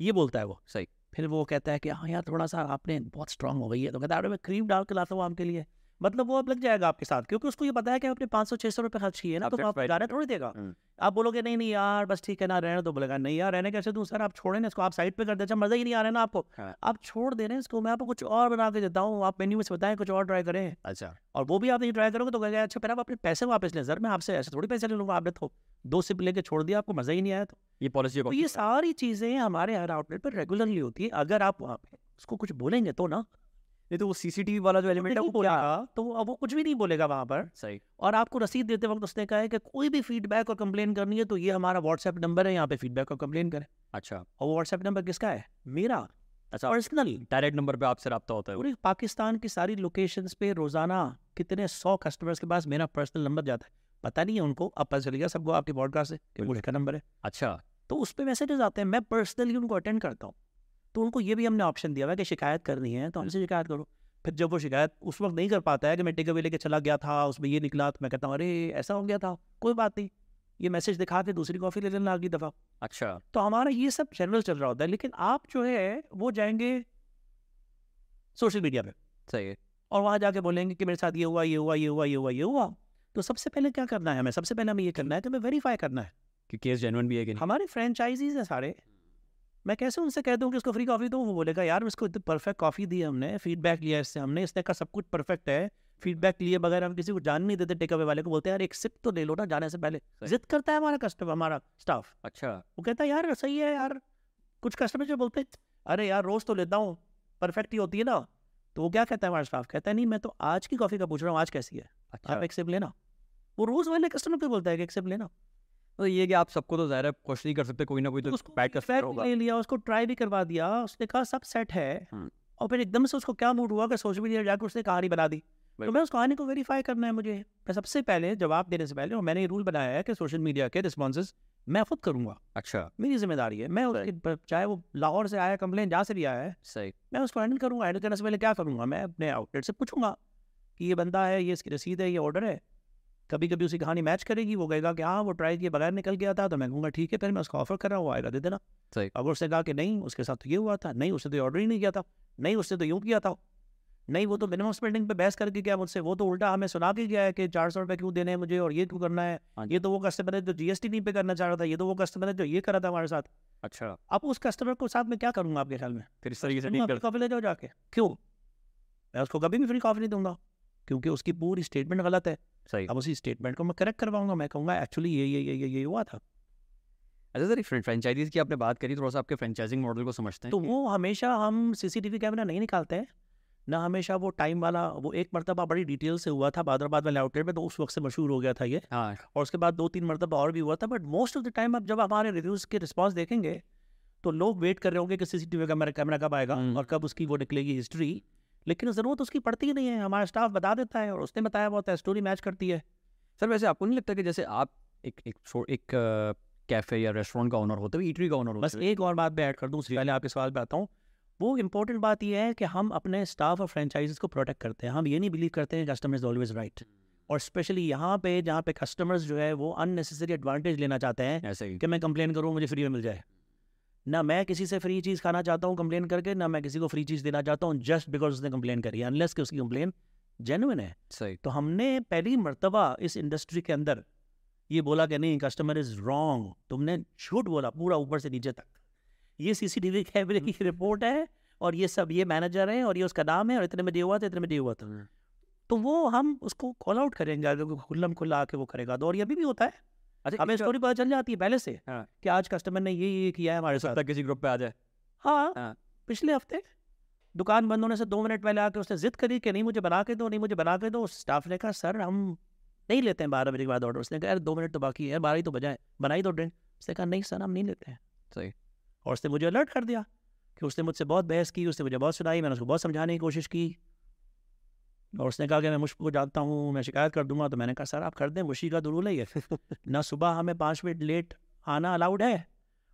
ये बोलता है वो। सही। फिर वो कहता है कि हाँ यार थोड़ा सा आपने बहुत स्ट्रांग हो गई है। तो कहता है अरे मैं क्रीम डाल के लाता हूँ आपके लिए। मतलब वो अब लग जाएगा आपके साथ क्योंकि उसको ये पता है कि आपने पाँच सौ छः सौ रुपये खर्च किए ना तो आप गाना थोड़ी देगा। हम्म। आप बोलोगे नहीं नहीं यार बस ठीक है ना रहने तो बोलेगा नहीं यार रहने कैसे दूँ? सर आप छोड़े ना इसको आप साइड पे कर दे अच्छा मज़ा ही नहीं आ रहा है ना आपको। हाँ। आप छोड़ दे रहे हैं इसको मैं आपको कुछ और बना के देता हूँ आप मेन्यू में से बताएँ कुछ और ट्राई करें। अच्छा। और वो भी आप नहीं ट्राई करोगे तो कहेगा अच्छा फिर आप अपने पैसे वापस लें। सर मैं आपसे ऐसे थोड़ी पैसे ले लूँगा आपने तो दो सिप लेके छोड़ दिया आपको मज़ा ही नहीं आया तो। ये पॉलिसी तो ये सारी चीज़ें हमारे हर आउटलेट पर रेगुलरली होती है। अगर आप वहाँ पे उसको कुछ बोलेंगे तो ना नहीं तो वो सीसीटीवी वाला जो एलिमेंट है वो बोलेगा तो वो- अब वो कुछ भी नहीं बोलेगा वहाँ पर। सही। और आपको रसीद देते वक्त उसने कहा है कि कोई भी फीडबैक और कंप्लेन करनी है तो ये हमारा व्हाट्सएप नंबर है यहाँ पे फीडबैक और कंप्लेन करें। अच्छा। और वो व्हाट्सएप नंबर किसका है? मेरा। अच्छा। पर्सनल डायरेक्ट नंबर पे आपसे रब्ता होता है। पूरे पाकिस्तान की सारी लोकेशन पे रोज़ाना कितने सौ कस्टमर्स के पास मेरा पर्सनल नंबर जाता है। पता नहीं है उनको अब पता चल गया सबको आपके पॉडकास्ट से कि वो इसका नंबर है। अच्छा। तो उस पर मैसेजेस आते हैं मैं पर्सनली उनको अटेंड करता हूँ। तो उनको ये भी हमने ऑप्शन दिया हुआ है कि शिकायत करनी है तो हमसे शिकायत करो। फिर जब वो शिकायत उस वक्त नहीं कर पाता है कि मैं टेक अवे लेके चला गया था उसमें ये निकला तो मैं कहता हूँ अरे ऐसा हो गया था कोई बात नहीं ये मैसेज दिखा के दूसरी कॉफ़ी ले लेना अगली दफ़ा। अच्छा। तो हमारा ये सब जनरल चल रहा होता है लेकिन आप जो है वो जाएँगे सोशल मीडिया पे। सही है। और वहाँ जाके बोलेंगे कि मेरे साथ ये हुआ ये हुआ ये हुआ ये हुआ ये हुआ। तो सबसे पहले क्या करना है हमें? सबसे पहले हमें ये करना है कि हमें वेरीफाई करना है। कि केस जेन्युइन भी है कि नहीं? हमारे फ्रेंचाइजीज हैं सारे। मैं कैसे उनसे कह दूँ कि इसको फ्री कॉफ़ी दो? वो बोलेगा यार इसको इतनी परफेक्ट कॉफ़ी दी हमने फीडबैक लिया इससे हमने इसने का सब कुछ परफेक्ट है फीडबैक लिए बगैर हम किसी को जान नहीं देते टेक अवे वाले को बोलते हैं यार एक सिप तो ले लो ना जाने से पहले। जिद करता है हमारा कस्टमर हमारा स्टाफ अच्छा। वो कहता है यार सही है यार कुछ कस्टमर जो बोलते हैं अरे यार रोज़ तो लेता हूँ परफेक्ट ही होती है ना। तो वो क्या कहता है हमारा स्टाफ कहता है नहीं मैं तो आज की कॉफ़ी का पूछ रहा हूँ आज कैसी है? अच्छा। आप एक सिप लेना। वो रोज़ वाले कस्टमर को बोलता है कि एक सिप लेना। तो ये कि आप सबको तो ज़ाहिर है खुश नहीं कर सकते कोई ना कोई तो उसको कस्टमर feedback होगा। ले लिया उसको ट्राई भी करवा दिया उसने कहा सब सेट है। और फिर एकदम से उसको क्या मूड हुआ कि सोशल मीडिया जाकर उसने कहानी बना दी? तो मैं उस कहानी को वेरीफाई करना है मुझे। मैं सबसे पहले जवाब देने से पहले और मैंने ये रूल बनाया है कि सोशल मीडिया के रिस्पॉन्सेज मैं खुद करूँगा। अच्छा। मेरी ज़िम्मेदारी है। मैं चाहे वो लाहौर से आया कंप्लेन जहाँ से भी आया है सही। मैं उसको हैंडल करूँगा। हैंडल करने से पहले क्या करूँगा? मैं अपने आउटलेट से पूछूँगा कि ये बंदा है ये इसकी रसीद है ये ऑर्डर है। कभी कभी उसकी कहानी मैच करेगी वो कहेगा कि हाँ वो ट्राई किए बगैर निकल गया था तो मैं कहूँगा ठीक है फिर मैं उसको ऑफ़र कर रहा हूँ वो आएगा दे देना। सही। अगर उसने कहा कि नहीं उसके साथ तो ये हुआ था नहीं उसने तो ऑर्डर ही नहीं किया था नहीं उसने तो यूँ किया था। नहीं वो तो मिनिमम स्पेंडिंग पे बहस करके गया मुझसे वो तो उल्टा हमें सुना के गया है कि चार सौ रुपये क्यों देने हैं मुझे और ये क्यों करना है हाँ ये तो वो कस्टमर है जो जीएसटी नहीं पे करना चाह रहा था ये तो वो कस्टमर है जो ये करा था हमारे साथ। अच्छा। अब उस कस्टमर को साथ में क्या करूँगा आपके ख्याल में? फिर इस तरीके से कॉफ़ी ले जाओ जाके। क्यों? मैं उसको कभी भी फ्री कॉफ़ी नहीं दूँगा क्योंकि उसकी पूरी स्टेटमेंट गलत है। सही। अब उसी स्टेटमेंट को मैं करेक्ट करवाऊँगा मैं कहूँगा एक्चुअली ये ये ये ये ये हुआ था। अच्छा सर फ्रेंचाइजीज की आपने बात करी थोड़ा सा आपके फ्रेंचाइजिंग मॉडल को समझते हैं तो वो हमेशा हम सीसीटीवी कैमरा नहीं निकालते हैं ना हमेशा वो टाइम वाला वो एक मरतबा बड़ी डिटेल से हुआ था बादराबाद वाले आउटलेट में तो उस वक्त से मशहूर हो गया था ये। हाँ। और उसके बाद दो तीन मरतबा और भी हुआ था but most of the time आप जब हमारे रिव्यूज़ के रिस्पॉन्स देखेंगे तो लोग वेट कर रहे होंगे कि सीसीटीवी कैमरा कैमरा कब आएगा हम्म। और कब उसकी वो निकलेगी हिस्ट्री लेकिन ज़रूरत उसकी पड़ती ही नहीं है हमारा स्टाफ बता देता है और उसने बताया बहुत है स्टोरी मैच करती है। सर वैसे आपको नहीं लगता कि जैसे आप एक एक एक कैफ़े या रेस्टोरेंट का ऑनर होते हो ईटरी का ऑनर बस एक और बात मैं ऐड कर दूँ उससे पहले आपके सवाल पे आता हूँ। वो इम्पोर्टेंट बात यह है कि हम अपने स्टाफ और फ्रेंचाइजीज को प्रोटेक्ट करते हैं हम ये नहीं बिलीव करते हैं कस्टमर इज़ ऑलवेज राइट। और स्पेशली यहाँ पे जहाँ पे कस्टमर्स जो है वो अननेसेसरी एडवांटेज लेना चाहते हैं ऐसे ही। कि मैं कंप्लेन करूँ मुझे फ्री में मिल जाए। ना मैं किसी से फ्री चीज़ खाना चाहता हूँ कंप्लेन करके ना मैं किसी को फ्री चीज़ देना चाहता हूँ जस्ट बिकॉज़ उसने कंप्लेन करी अनलेस कि उसकी कंप्लेन जेनुइन है। सही। तो हमने पहली मरतबा इस इंडस्ट्री के अंदर ये बोला कि नहीं कस्टमर इज़ रॉन्ग तुमने झूठ बोला पूरा ऊपर से नीचे तक। ये सीसीटीवी कैमरे की रिपोर्ट है और ये सब ये मैनेजर है और ये उसका नाम है और इतने में ये हुआ था इतने में ये हुआ था। तो वो हम उसको कॉल आउट करेंगे अगर खुल्लम खुल्ला आके वो करेगा। तो और ये अभी भी होता है। अच्छा हमें स्टोरी पता चल जाती है पहले से हाँ। कि आज कस्टमर ने ये ये किया है हमारे साथ। किसी ग्रुप पे आ जाए। हाँ हाँ। पिछले हफ़्ते दुकान बंद होने से दो मिनट पहले आके उसने जिद करी कि नहीं मुझे बना के दो नहीं मुझे बना के दो। स्टाफ ने कहा सर हम नहीं लेते हैं बारह बजे के बाद ऑर्डर उसने कहा यार दो मिनट तो बाकी है बारह ही तो बजाए बनाई दो ड्रिंक उसने कहा नहीं सर हम नहीं लेते हैं। सही। और उसने मुझे अलर्ट कर दिया कि उसने मुझसे बहुत बहस की उसने मुझे बहुत सुनाई मैंने उसको बहुत समझाने की कोशिश की। और उसने कहा कि मैं मुश्क को जानता हूँ मैं शिकायत कर दूँगा। तो मैंने कहा सर आप कर दें मुशी का तो रूल है ये। ना सुबह हमें पाँच मिनट लेट आना अलाउड है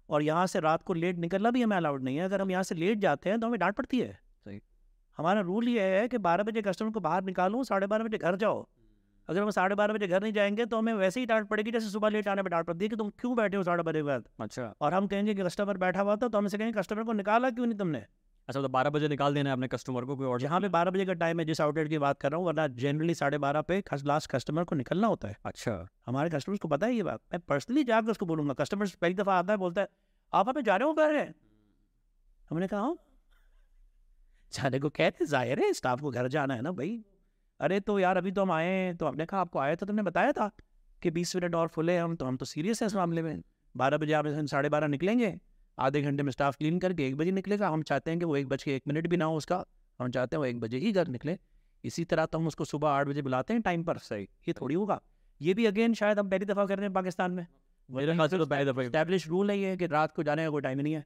और यहाँ से रात को लेट निकलना भी हमें अलाउड नहीं है। अगर हम यहाँ से लेट जाते हैं तो हमें डांट पड़ती है। सही। हमारा रूल ये है कि बारह बजे कस्टमर को बाहर निकालो साढ़े बारह बजे घर जाओ। अगर हम साढ़े बारह बजे घर नहीं जाएँगे तो हमें वैसे ही डांट पड़ेगी जैसे सुबह लेट आने पर डांट पड़ती है कि तुम क्यों बैठे हो साढ़े बजे के बाद? अच्छा। और हम कहेंगे कि कस्टमर बैठा हुआ था तो हम से कहेंगे कस्टमर को निकाला क्यों नहीं तुमने? अच्छा तो बारह बजे निकाल देना है अपने कस्टमर को कोई और। जहाँ पे बारह बजे का टाइम है जिस आउटलेट की बात कर रहा हूँ वरना जनरली साढ़े बारह पे लास्ट कस्टमर को निकलना होता है। अच्छा। हमारे कस्टमर्स को पता है ये बात? मैं पर्सनली जाकर उसको बोलूँगा। कस्टमर पहली दफ़ा आता है बोलता है आप हमें जा रहे हो घर? है हमने कहा "हाँ." जाने को कहते ज़ाहिर है स्टाफ को घर जाना है ना भाई। अरे तो यार अभी तो हम आए हैं। तो हमने कहा आपको आया था तुमने बताया था कि बीस मिनट और फुले हम तो हम तो सीरियस है इस मामले में। बारह बजे आप साढ़े बारह निकलेंगे। आधे घंटे में स्टाफ क्लीन करके एक बजे निकलेगा। हम चाहते हैं कि वो एक बज के एक मिनट भी ना हो उसका। हम चाहते हैं वो एक बजे ही घर निकले। इसी तरह तो हम उसको सुबह आठ बजे बुलाते हैं टाइम पर। सही ये थोड़ी होगा। ये भी अगेन शायद हम पहली दफ़ा कर रहे हैं पाकिस्तान में। मेरे ख्याल से तो पहले दफ़ा स्टैब्लिश रूल है ये कि रात को जाने का कोई टाइम नहीं है।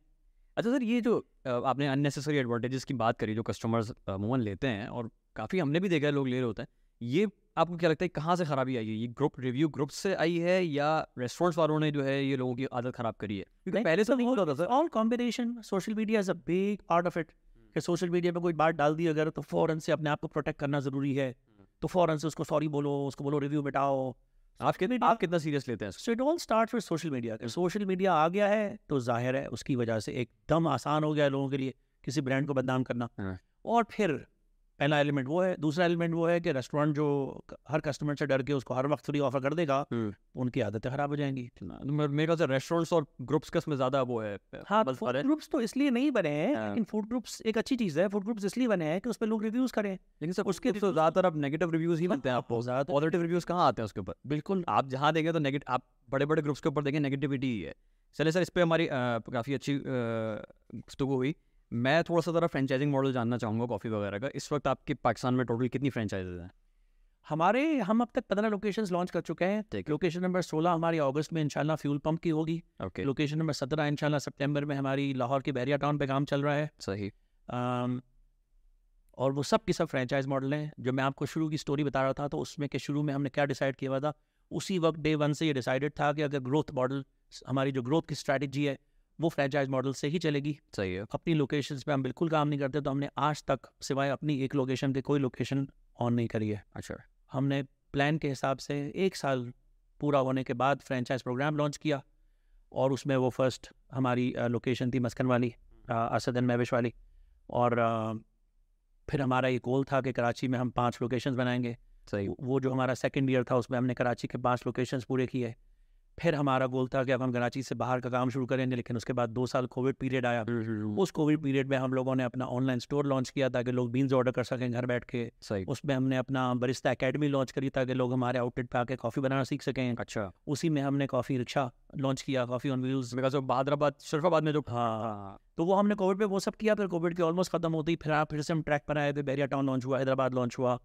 अच्छा सर ये जो आपने अननेसेसरी एडवांटेजेस की बात करी जो कस्टमर्स अमूमन लेते हैं और काफ़ी हमने भी देखा है लोग ले रहे होते हैं ये आपको क्या लगता है कहाँ से खराबी आई है? ये ग्रुप रिव्यू ग्रुप से आई है या रेस्टोरेंट्स वालों ने जो है ये लोगों की आदत खराब करी है? क्योंकि पहले से नहीं होता था all combination social media is a big part of it कि सोशल मीडिया पे कोई बात डाल दी अगर तो फ़ौरन से अपने आप को प्रोटेक्ट करना ज़रूरी है। तो फ़ौरन से उसको सॉरी बोलो उसको बोलो रिव्यू मिटाओ। आप कितने आप कितना सीरियस लेते हैं so it all start with social media social media आ गया है तो ज़ाहिर है उसकी वजह से एकदम आसान हो गया है लोगों के लिए किसी ब्रांड को बदनाम करना। हाँ। और फिर पहला एलिमेंट वो है। दूसरा एलिमेंट वो है कि रेस्टोरेंट जो हर कस्टमर से डर के उसको हर वक्त फ्री ऑफ़र कर देगा हम्म। उनकी आदतें खराब हो जाएँगी। तो मेरे ख्याल से रेस्टोरेंट्स और ग्रुप्स का इसमें ज़्यादा वो है हाँ फ़ूड ग्रुप्स तो इसलिए नहीं बने हैं हाँ। लेकिन फ़ूड ग्रुप्स एक अच्छी चीज़ है। फ़ूड ग्रुप्स इसलिए बने हैं कि उस पर लोग रिव्यूज़ करें। लेकिन सर उसके तो ज़्यादातर अब नेगेटिव रिव्यूज़ ही मिलते हैं आपको। ज़्यादा पॉजिटिव रिव्यूज़ कहाँ आते हैं उसके ऊपर? बिल्कुल आप जहाँ देंगे तो नेगेटिव आप बड़े बड़े ग्रुप्स के ऊपर देंगे नेगेटिविटी ही है। चले सर इस पर हमारी काफ़ी अच्छी गुफ्तगू हुई। मैं थोड़ा सा ज़रा फ्रेंचाइजिंग मॉडल जानना चाहूँगा कॉफ़ी वगैरह का। इस वक्त आपके पाकिस्तान में टोटल कितनी फ्रेंचाइजेज हैं? हमारे हम अब तक पंद्रह लोकेशंस लॉन्च कर चुके हैं। ठीक लोकेशन नंबर सोलह हमारी अगस्त में इंशाल्लाह फ्यूल पंप की होगी। ओके लोकेशन नंबर सत्रह इंशाल्लाह सितंबर में हमारी लाहौर के बैरिया टाउन पे काम चल रहा है। सही। और वो सब की सब फ्रेंचाइज मॉडल हैं। जो मैं आपको शुरू की स्टोरी बता रहा था तो उसमें के शुरू में हमने क्या डिसाइड किया हुआ था? उसी वक्त डे वन से ये डिसाइडेड था कि अगर ग्रोथ मॉडल हमारी जो ग्रोथ की स्ट्रैटेजी है वो फ्रेंचाइज मॉडल से ही चलेगी। सही है। अपनी लोकेशंस पे हम बिल्कुल काम नहीं करते तो हमने आज तक सिवाय अपनी एक लोकेशन के कोई लोकेशन ऑन नहीं करी है। अच्छा। हमने प्लान के हिसाब से एक साल पूरा होने के बाद फ्रेंचाइज प्रोग्राम लॉन्च किया और उसमें वो फ़र्स्ट हमारी लोकेशन थी मस्कन वाली असदन महविश वाली और फिर हमारा ये गोल था कि कराची में हम पाँच लोकेशंस बनाएँगे। सही। वो जो हमारा सेकंड ईयर था उसमें हमने कराची के पाँच लोकेशंस पूरे किए। फिर हमारा गोल था कि अब हम कराची से बाहर का काम शुरू करेंगे लेकिन उसके बाद दो साल कोविड पीरियड आया। उस कोविड पीरियड में हम लोगों ने अपना ऑनलाइन स्टोर लॉन्च किया ताकि लोग बीन्स ऑर्डर कर सकें घर बैठ के। सही। उसमें हमने अपना बरिस्ता एकेडमी लॉन्च करी ताकि लोग हमारे आउटलेट पे आके कॉफ़ी बनाना सीख सकें। अच्छा। उसी में हमने कॉफ़ी रिक्शा लॉन्च किया कॉफ़ी ऑन व्हील्स ख्याल से बहादराबाद शरफाबाद में जो हाँ तो वो हमने कोविड पे वो सब किया फिर कोविड के ऑलमोस्ट खत्म होती फिर फिर से हम ट्रैक पर आए थे बैरिया टाउन लॉन्च हुआ हैदराबाद लॉन्च हुआ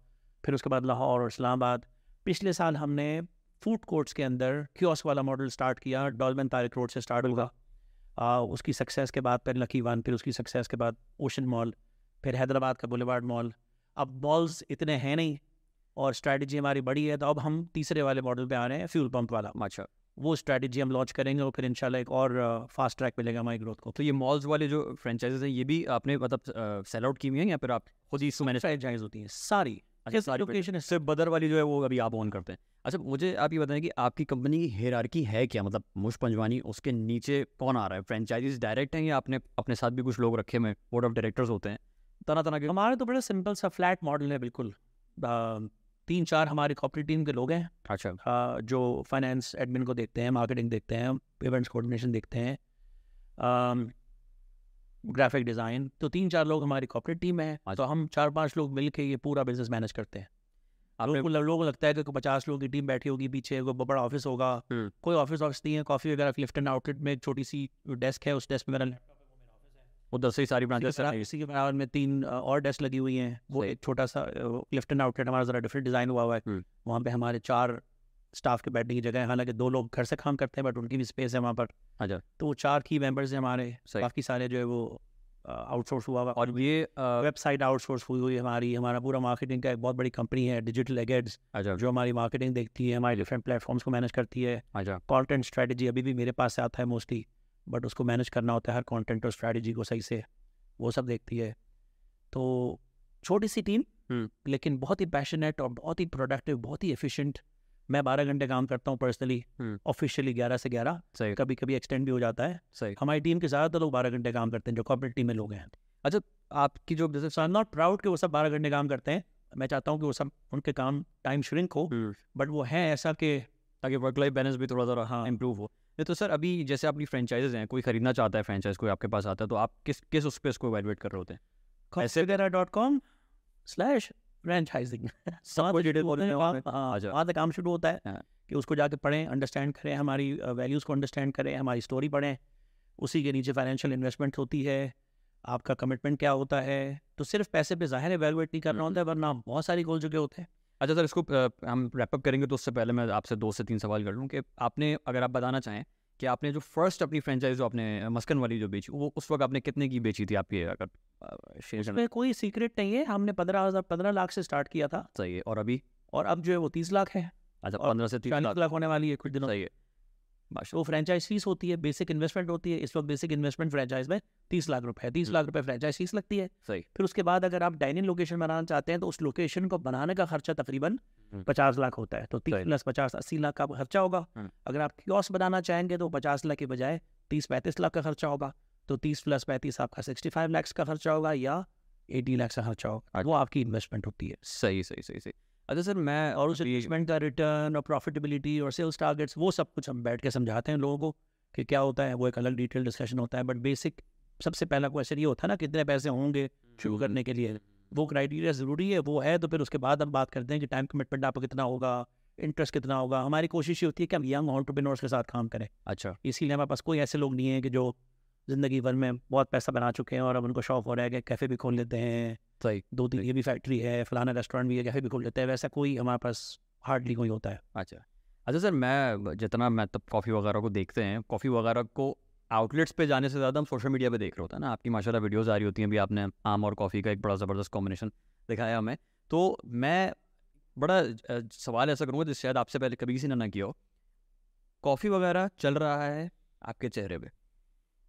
फिर उसके बाद लाहौर और इस्लामाबाद। पिछले साल हमने फ़ूड कोर्ट्स के अंदर क्योस वाला मॉडल स्टार्ट किया डॉलमेन तारिक रोड से स्टार्ट होगा आ, उसकी सक्सेस के बाद फिर लकी वन फिर उसकी सक्सेस के बाद ओशन मॉल फिर हैदराबाद का बुलेवार्ड मॉल अब मॉल्स इतने हैं नहीं और स्ट्रैटेजी हमारी बड़ी है तो अब हम तीसरे वाले मॉडल पे आ रहे हैं फ्यूल पंप वाला। अच्छा। वो स्ट्रैटेजी हम लॉन्च करेंगे और फिर इंशाल्लाह एक और फास्ट ट्रैक मिलेगा हमारी ग्रोथ को। तो ये मॉल्स वाले जो फ्रेंचाइजेज हैं ये भी आपने मतलब सेल आउट की हुई हैं या फिर आप खुद ही इसको मैंने फ्रेंचाइज होती हैं सारी। अच्छा, लोकेशन है सिर्फ़ बदर वाली जो है वो अभी आप ऑन करते हैं। अच्छा मुझे आप ये बताएँ कि आपकी कंपनी की हेरारकी है क्या? मतलब मुश पंजवानी उसके नीचे कौन आ रहा है? फ्रेंचाइजीज डायरेक्ट हैं या आपने अपने साथ भी कुछ लोग रखे हुए बोर्ड ऑफ़ डायरेक्टर्स होते हैं। तरह तरह के हमारे तो बड़ा सिंपल सा फ्लैट मॉडल है बिल्कुल। तीन चार हमारे कॉपरेट टीम के लोग हैं। अच्छा। जो फाइनेंस एडमिन को देखते हैं मार्केटिंग देखते हैं इवेंट्स कोऑर्डिनेशन देखते हैं। ग्राफिक डिज़ाइन तो तीन चार लोग हमारी कॉपरेट टीम है। तो हम चार पाँच लोग मिल के ये पूरा बिज़नेस मैनेज करते हैं। आपने लोगों को लोगों को लगता है कि पचास लोगों की टीम बैठी होगी पीछे कोई बड़ा ऑफ़िस होगा। हम्म। कोई ऑफ़िस ऑफ़िस नहीं है कॉफ़ी वगैरह लिफ्टन आउटलेट में एक छोटी सी डेस्क है उस डेस्क में मेरा उधर से ही सारी ब्रांचेस इसी के बराबर में तीन और डेस्क लगी हुई हैं। वो एक छोटा सा लिफ्टन आउटलेट हमारा ज़रा डिफरेंट डिज़ाइन हुआ हुआ है। हम्म। वहाँ पे हमारे चार स्टाफ के बैठने की जगह है। हालाँकि दो लोग घर से काम करते हैं बट उनकी भी स्पेस है वहाँ पर। अच्छा तो वो चार की मेंबर्स हैं हमारे। बाकी सारे जो है वो आउटसोर्स हुआ हुआ। और ये वेबसाइट आउटसोर्स हुई हुई हमारी। हमारा पूरा मार्केटिंग का एक बहुत बड़ी कंपनी है डिजिटल एगेड्स अच्छा जो। हमारी मार्केटिंग देखती है हमारे डिफरेंट प्लेटफॉर्म्स को मैनेज करती है। अच्छा कंटेंट स्ट्रेटजी अभी भी मेरे पास से आता है मोस्टली बट उसको मैनेज करना होता है हर कंटेंट और स्ट्रेटजी को सही से। वो सब देखती है। तो छोटी सी टीम हम्म। लेकिन बहुत ही पैशनेट और बहुत ही प्रोडक्टिव बहुत ही एफिशिएंट मैं बारह घंटे काम करता हूँ पर्सनली हम्म। ऑफिशियली ग्यारह से ग्यारह। सही। कभी कभी एक्सटेंड भी हो जाता है। सही। हमारी टीम के ज़्यादातर लोग बारह घंटे काम करते हैं जो कॉर्पोरेट टीम में लोग हैं। अच्छा आपकी जो जैसे आई एम नॉट प्राउड कि वो सब बारह घंटे काम करते हैं। मैं चाहता हूँ कि वो सब उनके काम टाइम श्रिंक हो। हम्म, बट वो है ऐसा कि ताकि वर्क लाइफ बैलेंस भी थोड़ा थोड़ा हाँ। इम्प्रूव हो। नहीं तो सर अभी जैसे आपकी फ्रेंचाइजेज हैं कोई खरीदना चाहता है फ्रेंचाइज कोई आपके पास आता है तो आप किस किस उस पर इसको एवेलुएट कर रहे होते हैं? डॉट कॉम स्लैश फ्रेंचाइजिंग हैं वहाँ? हाँ अच्छा। वहाँ से काम शुरू होता है हाँ। कि उसको जाके पढ़ें अंडरस्टैंड करें हमारी वैल्यूज़ को अंडरस्टैंड करें हमारी स्टोरी पढ़ें उसी के नीचे फाइनेंशियल इन्वेस्टमेंट होती है आपका कमिटमेंट क्या होता है तो सिर्फ़ पैसे पे ज़ाहिर एवेलुएट नहीं करना हम्म। होता है वरना बहुत सारी गोल जगह होते हैं अच्छा सर इसको हम रैपअप करेंगे तो उससे पहले मैं आपसे दो से तीन सवाल कर लूँ कि आपने अगर आप बताना चाहें कि आपने जो फ़र्स्ट अपनी फ्रेंचाइज जो आपने मस्कन वाली जो बेची वो उस वक्त आपने कितने की बेची थी आपकी अगर उसमें कोई सीक्रेट नहीं है हमने पंद्रह हज़ार पंद्रह लाख से स्टार्ट किया था। सही है और अभी? और अब जो है वो तीस लाख है। अच्छा पंद्रह से तीस लाख। लाख होने वाली है कुछ दिनों सही है। माशा तो फ्रेंचाइज फ़ीस होती है बेसिक इन्वेस्टमेंट होती है इस वक्त बेसिक इन्वेस्टमेंट फ्रेंचाइज में तीस लाख रुपए है तीस हम्म। लाख रुपए फ्रेंचाइज फ़ीस लगती है। सही। फिर उसके बाद अगर आप डाइनिंग लोकेशन बनाना चाहते हैं तो उस लोकेशन को बनाने का खर्चा तकरीबन हम्म। पचास लाख होता है तो तीस प्लस पचास अस्सी लाख का खर्चा होगा। हम्म। अगर आप क्योस बनाना चाहेंगे तो पचास लाख के बजाय तीस पैंतीस लाख का खर्चा होगा तो तीस प्लस पैंतीस आपका सिक्सटी फाइव लैक्स का खर्चा होगा या एटी लैक्स का खर्चा होगा। वो आपकी इन्वेस्टमेंट होती है। सही सही सही सही। अच्छा सर मैं और उस इन्वेस्टमेंट का रिटर्न और प्रॉफिटेबिलिटी और सेल्स टारगेट्स वो सब कुछ हम बैठ के समझाते हैं लोगों को कि क्या होता है वो एक अलग डिटेल डिस्कशन होता है। बट बेसिक सबसे पहला क्वेश्चन ये होता है ना कितने पैसे होंगे शुरू करने के लिए। वो क्राइटेरिया ज़रूरी है वो है तो फिर उसके बाद हम बात करते हैं कि टाइम कमिटमेंट आपको कितना होगा इंटरेस्ट कितना होगा। हमारी कोशिश ये होती है कि हम यंग ऑन्टरप्रेन्योर्स के साथ काम करें। अच्छा। इसीलिए हमारे पास कोई ऐसे लोग नहीं है कि जो ज़िंदगी भर में बहुत पैसा बना चुके हैं और अब उनको शौक हो रहा है कि कैफ़े भी खोल लेते हैं। सही दो तीन ये भी फैक्ट्री है फलाना रेस्टोरेंट भी है कैफ़े भी खोल लेते हैं। वैसा कोई हमारे पास हार्डली कोई होता है। अच्छा। अच्छा सर मैं जितना मैं तब कॉफ़ी वगैरह को देखते हैं कॉफ़ी वगैरह को आउटलेट्स पे जाने से ज़्यादा हम सोशल मीडिया पे देख रहे होते हैं ना। आपकी माशाल्लाह वीडियोस आ रही होती हैं अभी आपने आम और कॉफ़ी का एक बड़ा ज़बरदस्त कॉम्बिनेशन दिखाया हमें। तो मैं बड़ा सवाल ऐसा करूँगा जिससे शायद आपसे पहले कभी किसी ने ना किया हो। कॉफ़ी वगैरह चल रहा है आपके चेहरे पे?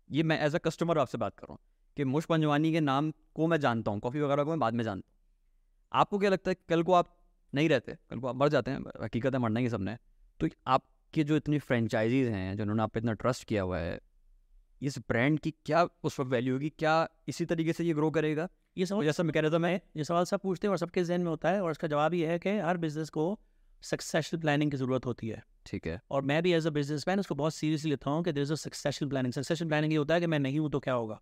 ये मैं एज अ कस्टमर आपसे बात कर रहा हूँ कि मुश पंजवानी के नाम को मैं जानता हूँ कॉफ़ी वगैरह को मैं बाद में जानता हूँ। आपको क्या लगता है कल को आप नहीं रहते? कल को आप मर जाते हैं, हकीकत है मरना ही सबने। तो आपके जो इतनी फ्रेंचाइजीज हैं, जिन्होंने आप इतना ट्रस्ट किया हुआ है, इस ब्रांड की क्या उस वक्त वैल्यू होगी? क्या इसी तरीके से ये ग्रो करेगा? ये सवाल जैसा मैकेनिज्म है ये सवाल सब पूछते हैं और सबके जहन में होता है और इसका जवाब ये है कि हर बिज़नेस को सक्सेसफुल प्लानिंग की ज़रूरत होती है। ठीक है। और मैं भी एज अ बिज़नेस मैन उसको बहुत सीरियसली लेता हूँ कि there is a successful planning successful planning ये होता है कि मैं नहीं हूँ तो क्या होगा?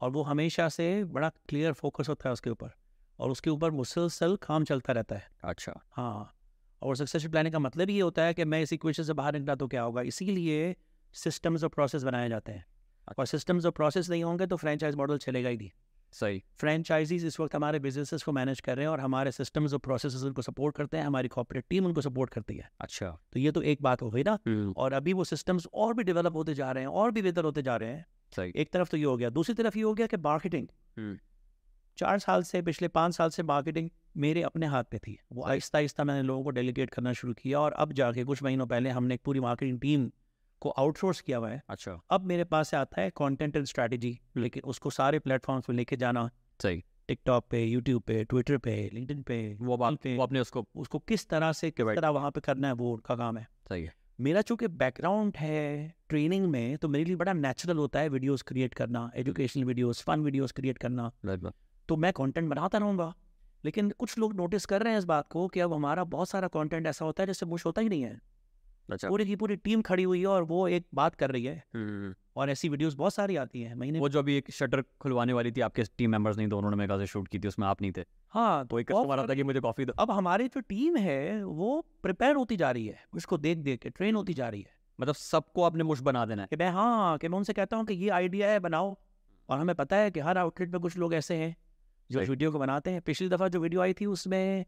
और वो हमेशा से बड़ा क्लियर फोकस होता है उसके ऊपर। और उसके ऊपर मुसलसल काम चलता रहता है। अच्छा। हाँ। और सक्सेशन प्लानिंग का मतलब ये होता है कि मैं इस इक्वेशन से बाहर निकला तो क्या होगा? इसीलिए सिस्टम्स और प्रोसेस बनाए जाते हैं। और सिस्टम्स और प्रोसेस नहीं होंगे तो फ्रेंचाइज मॉडल चलेगा ही नहीं। सही। फ्रेंचाइजीज इस वक्त हमारे बिजनेसेस को मैनेज कर रहे हैं और हमारे सिस्टम्स और प्रोसेस उनको सपोर्ट करते हैं हमारी कॉर्पोरेट टीम उनको सपोर्ट करती है। अच्छा। तो ये तो एक बात हो गई ना। हम्म, और अभी वो सिस्टम्स और भी डेवलप होते जा रहे हैं और भी बेहतर होते जा रहे हैं। सही। एक तरफ़ तो ये हो गया दूसरी तरफ़ ये हो गया कि मार्केटिंग हम्म। चार साल से पिछले पाँच साल से मार्केटिंग मेरे अपने हाथ पे थी। वो आहिस्ता आहिस्ता मैंने लोगों को डेलीगेट करना शुरू किया और अब जाके कुछ महीनों पहले हमने एक पूरी मार्केटिंग टीम को आउटसोर्स किया हुआ है। अच्छा। अब मेरे पास से आता है कंटेंट एंड स्ट्रैटेजी लेकिन उसको सारे प्लेटफॉर्म्स पे लेके जाना। सही। टिकटॉक पे यूट्यूब पे ट्विटर पे लिंक्डइन पे वो बात पे। वो आपने उसको उसको किस तरह से किस तरह वहाँ पे करना है वो उनका काम है। सही है। मेरा चूँकि बैकग्राउंड है ट्रेनिंग में तो मेरे लिए बड़ा नेचुरल होता है वीडियोस क्रिएट करना educational videos fun videos create करना। तो मैं कंटेंट बनाता रहूँगा। लेकिन कुछ लोग नोटिस कर रहे हैं इस बात को कि अब हमारा बहुत सारा कंटेंट ऐसा होता है जिससे मुश होता ही नहीं है। अच्छा। पूरी की पूरी टीम खड़ी हुई है और वो एक बात कर रही है। और ऐसी वीडियोस बहुत सारी आती हैं महीने वो जो अभी एक शटर खुलवाने वाली थी आपके टीम मेंबर्स नहीं दोनों ने मेरे से शूट की थी उसमें आप नहीं थे। हाँ तो एक बहुत कस्टमर आता कि मुझे कॉफ़ी दो। अब हमारी जो टीम है वो प्रिपेयर होती जा रही है उसको देख देख के ट्रेन होती जा रही है। मतलब सबको आपने मुश बना देना है। कि मैं हाँ कि मैं उनसे कहता हूँ कि ये आइडिया है बनाओ। और हमें पता है कि हर आउटलेट में कुछ लोग ऐसे हैं जो वीडियो को बनाते हैं। पिछली दफ़ा जो वीडियो आई थी उसमें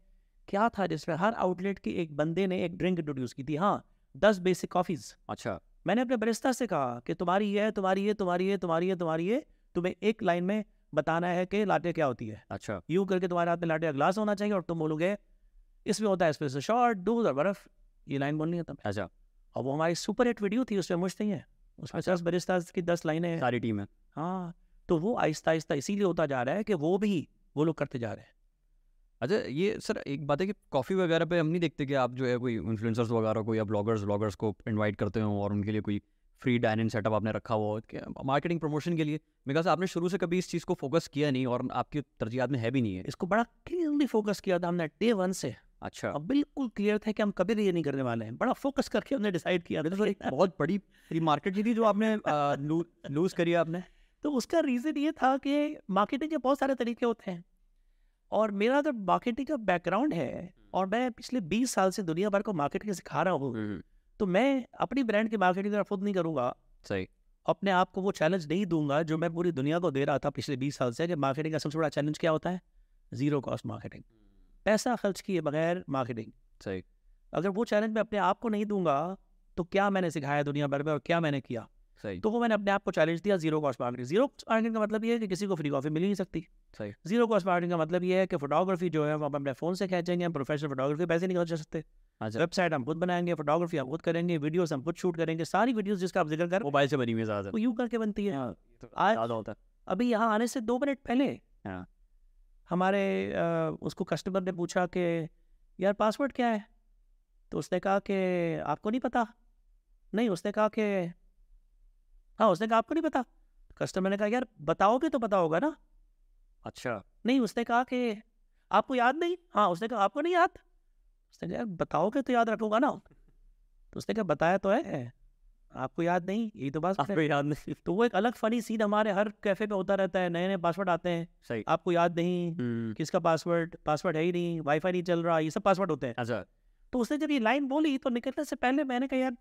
क्या था जिसमें हर आउटलेट के एक बंदे ने एक ड्रिंक इंट्रोड्यूस की थी। हाँ दस बेसिक कॉफीज अच्छा मैंने अपने बरिस्ता से कहा कि तुम्हारी ये है तुम्हारी ये तुम्हारी ये तुम्हारी ये तुम्हारी ये तुम्हें एक लाइन में बताना है कि लाटे क्या होती है। अच्छा। यूँ करके तुम्हारे हाथ में लाटे का ग्लास होना चाहिए और तुम बोलोगे इसमें होता है स्पेशल शॉर्ट दूध और बर्फ़। ये लाइन बोलनी है तुम्हें। अच्छा। और वो हमारी सुपर हिट वीडियो थी उसमें मुझ नहीं है। उसमें अच्छा। दस बरिस्ता की दस लाइनें हैं। सारी टीम है। हाँ तो वो आहिस्ता आहिस्ता इसीलिए होता जा रहा है कि वो भी वो लोग करते जा रहे हैं। अच्छा ये सर एक बात है कि कॉफ़ी वगैरह पे हम नहीं देखते कि आप जो है कोई इन्फ्लुएंसर्स वगैरह को या ब्लॉगर्स ब्लॉगर्स को इनवाइट करते हो और उनके लिए कोई फ्री डाइनिंग सेटअप आपने रखा हुआ हो मार्केटिंग प्रमोशन के लिए? मेरे ख्याल से आपने शुरू से कभी इस चीज़ को फोकस किया नहीं और आपकी तरजीहत में है भी नहीं है। इसको बड़ा क्लियरली फोकस किया था हमने डे वन से। अच्छा। अब बिल्कुल क्लियर था कि हम कभी भी ये नहीं करने वाले हैं। बड़ा फोकस करके हमने डिसाइड किया था। एक बहुत बड़ी फ्री मार्केट थी जो आपने लूज करी आपने। तो उसका रीज़न ये था कि मार्केटिंग के बहुत सारे तरीके होते हैं। और मेरा तो मार्केटिंग का बैकग्राउंड है और मैं पिछले 20 साल से दुनिया भर को मार्केटिंग सिखा रहा हूँ तो मैं अपनी ब्रांड की मार्केटिंग खुद नहीं करूँगा। सही। अपने आप को वो चैलेंज नहीं दूँगा जो मैं पूरी दुनिया को दे रहा था पिछले 20 साल से कि मार्केटिंग का सबसे बड़ा चैलेंज क्या होता है? ज़ीरो कॉस्ट मार्केटिंग पैसा खर्च किए बगैर मार्केटिंग सही। अगर वो चैलेंज मैं अपने आप को नहीं दूँगा तो क्या मैंने सिखाया दुनिया भर में और क्या मैंने किया? सही। तो वो मैंने अपने आप को चैलेंज दिया zero cost marketing zero cost marketing का मतलब ये है कि किसी को फ्री कॉफ़ी मिल ही नहीं सकती। सही। ज़ीरो कॉस्ट मार्केटिंग का मतलब ये है कि फोटोग्राफी जो है वो हम अपने फ़ोन से खींचेंगे हम प्रोफेशनल फोटोग्राफी पैसे नहीं खर्च सकते वेबसाइट हम खुद बनाएँगे फोटोग्राफी हम खुद करेंगे वीडियोस हम खुद शूट करेंगे सारी वीडियोस जिसका आप ज़िक्र कर मोबाइल से बनी हुई है ज़्यादा वो यूँ करके बनती है। तो ज़्यादा होता है। अभी यहाँ आने से दो मिनट पहले हाँ। हमारे उसको कस्टमर ने पूछा कि यार पासवर्ड क्या है? तो उसने कहा कि आपको नहीं पता? नहीं उसने कहा कि हाँ उसने कहा आपको नहीं पता? कस्टमर ने कहा यार बताओगे तो पता होगा ना? अच्छा। नहीं उसने कहा कि आपको याद नहीं? हाँ उसने कहा आपको नहीं याद? उसने कहा यार बताओगे तो याद रखूँगा ना। तो उसने कहा बताया तो है आपको याद नहीं? यही तो बात आपको याद नहीं। तो वो एक अलग फनी सीन हमारे हर कैफ़े पे होता रहता है नए नए पासवर्ड आते हैं। सही। आपको याद नहीं हम्म, किसका पासवर्ड पासवर्ड है ही नहीं वाईफाई नहीं चल रहा ये सब पासवर्ड होते हैं। अच्छा। तो उसने जब ये लाइन बोली तो निकलने से पहले मैंने कहा यार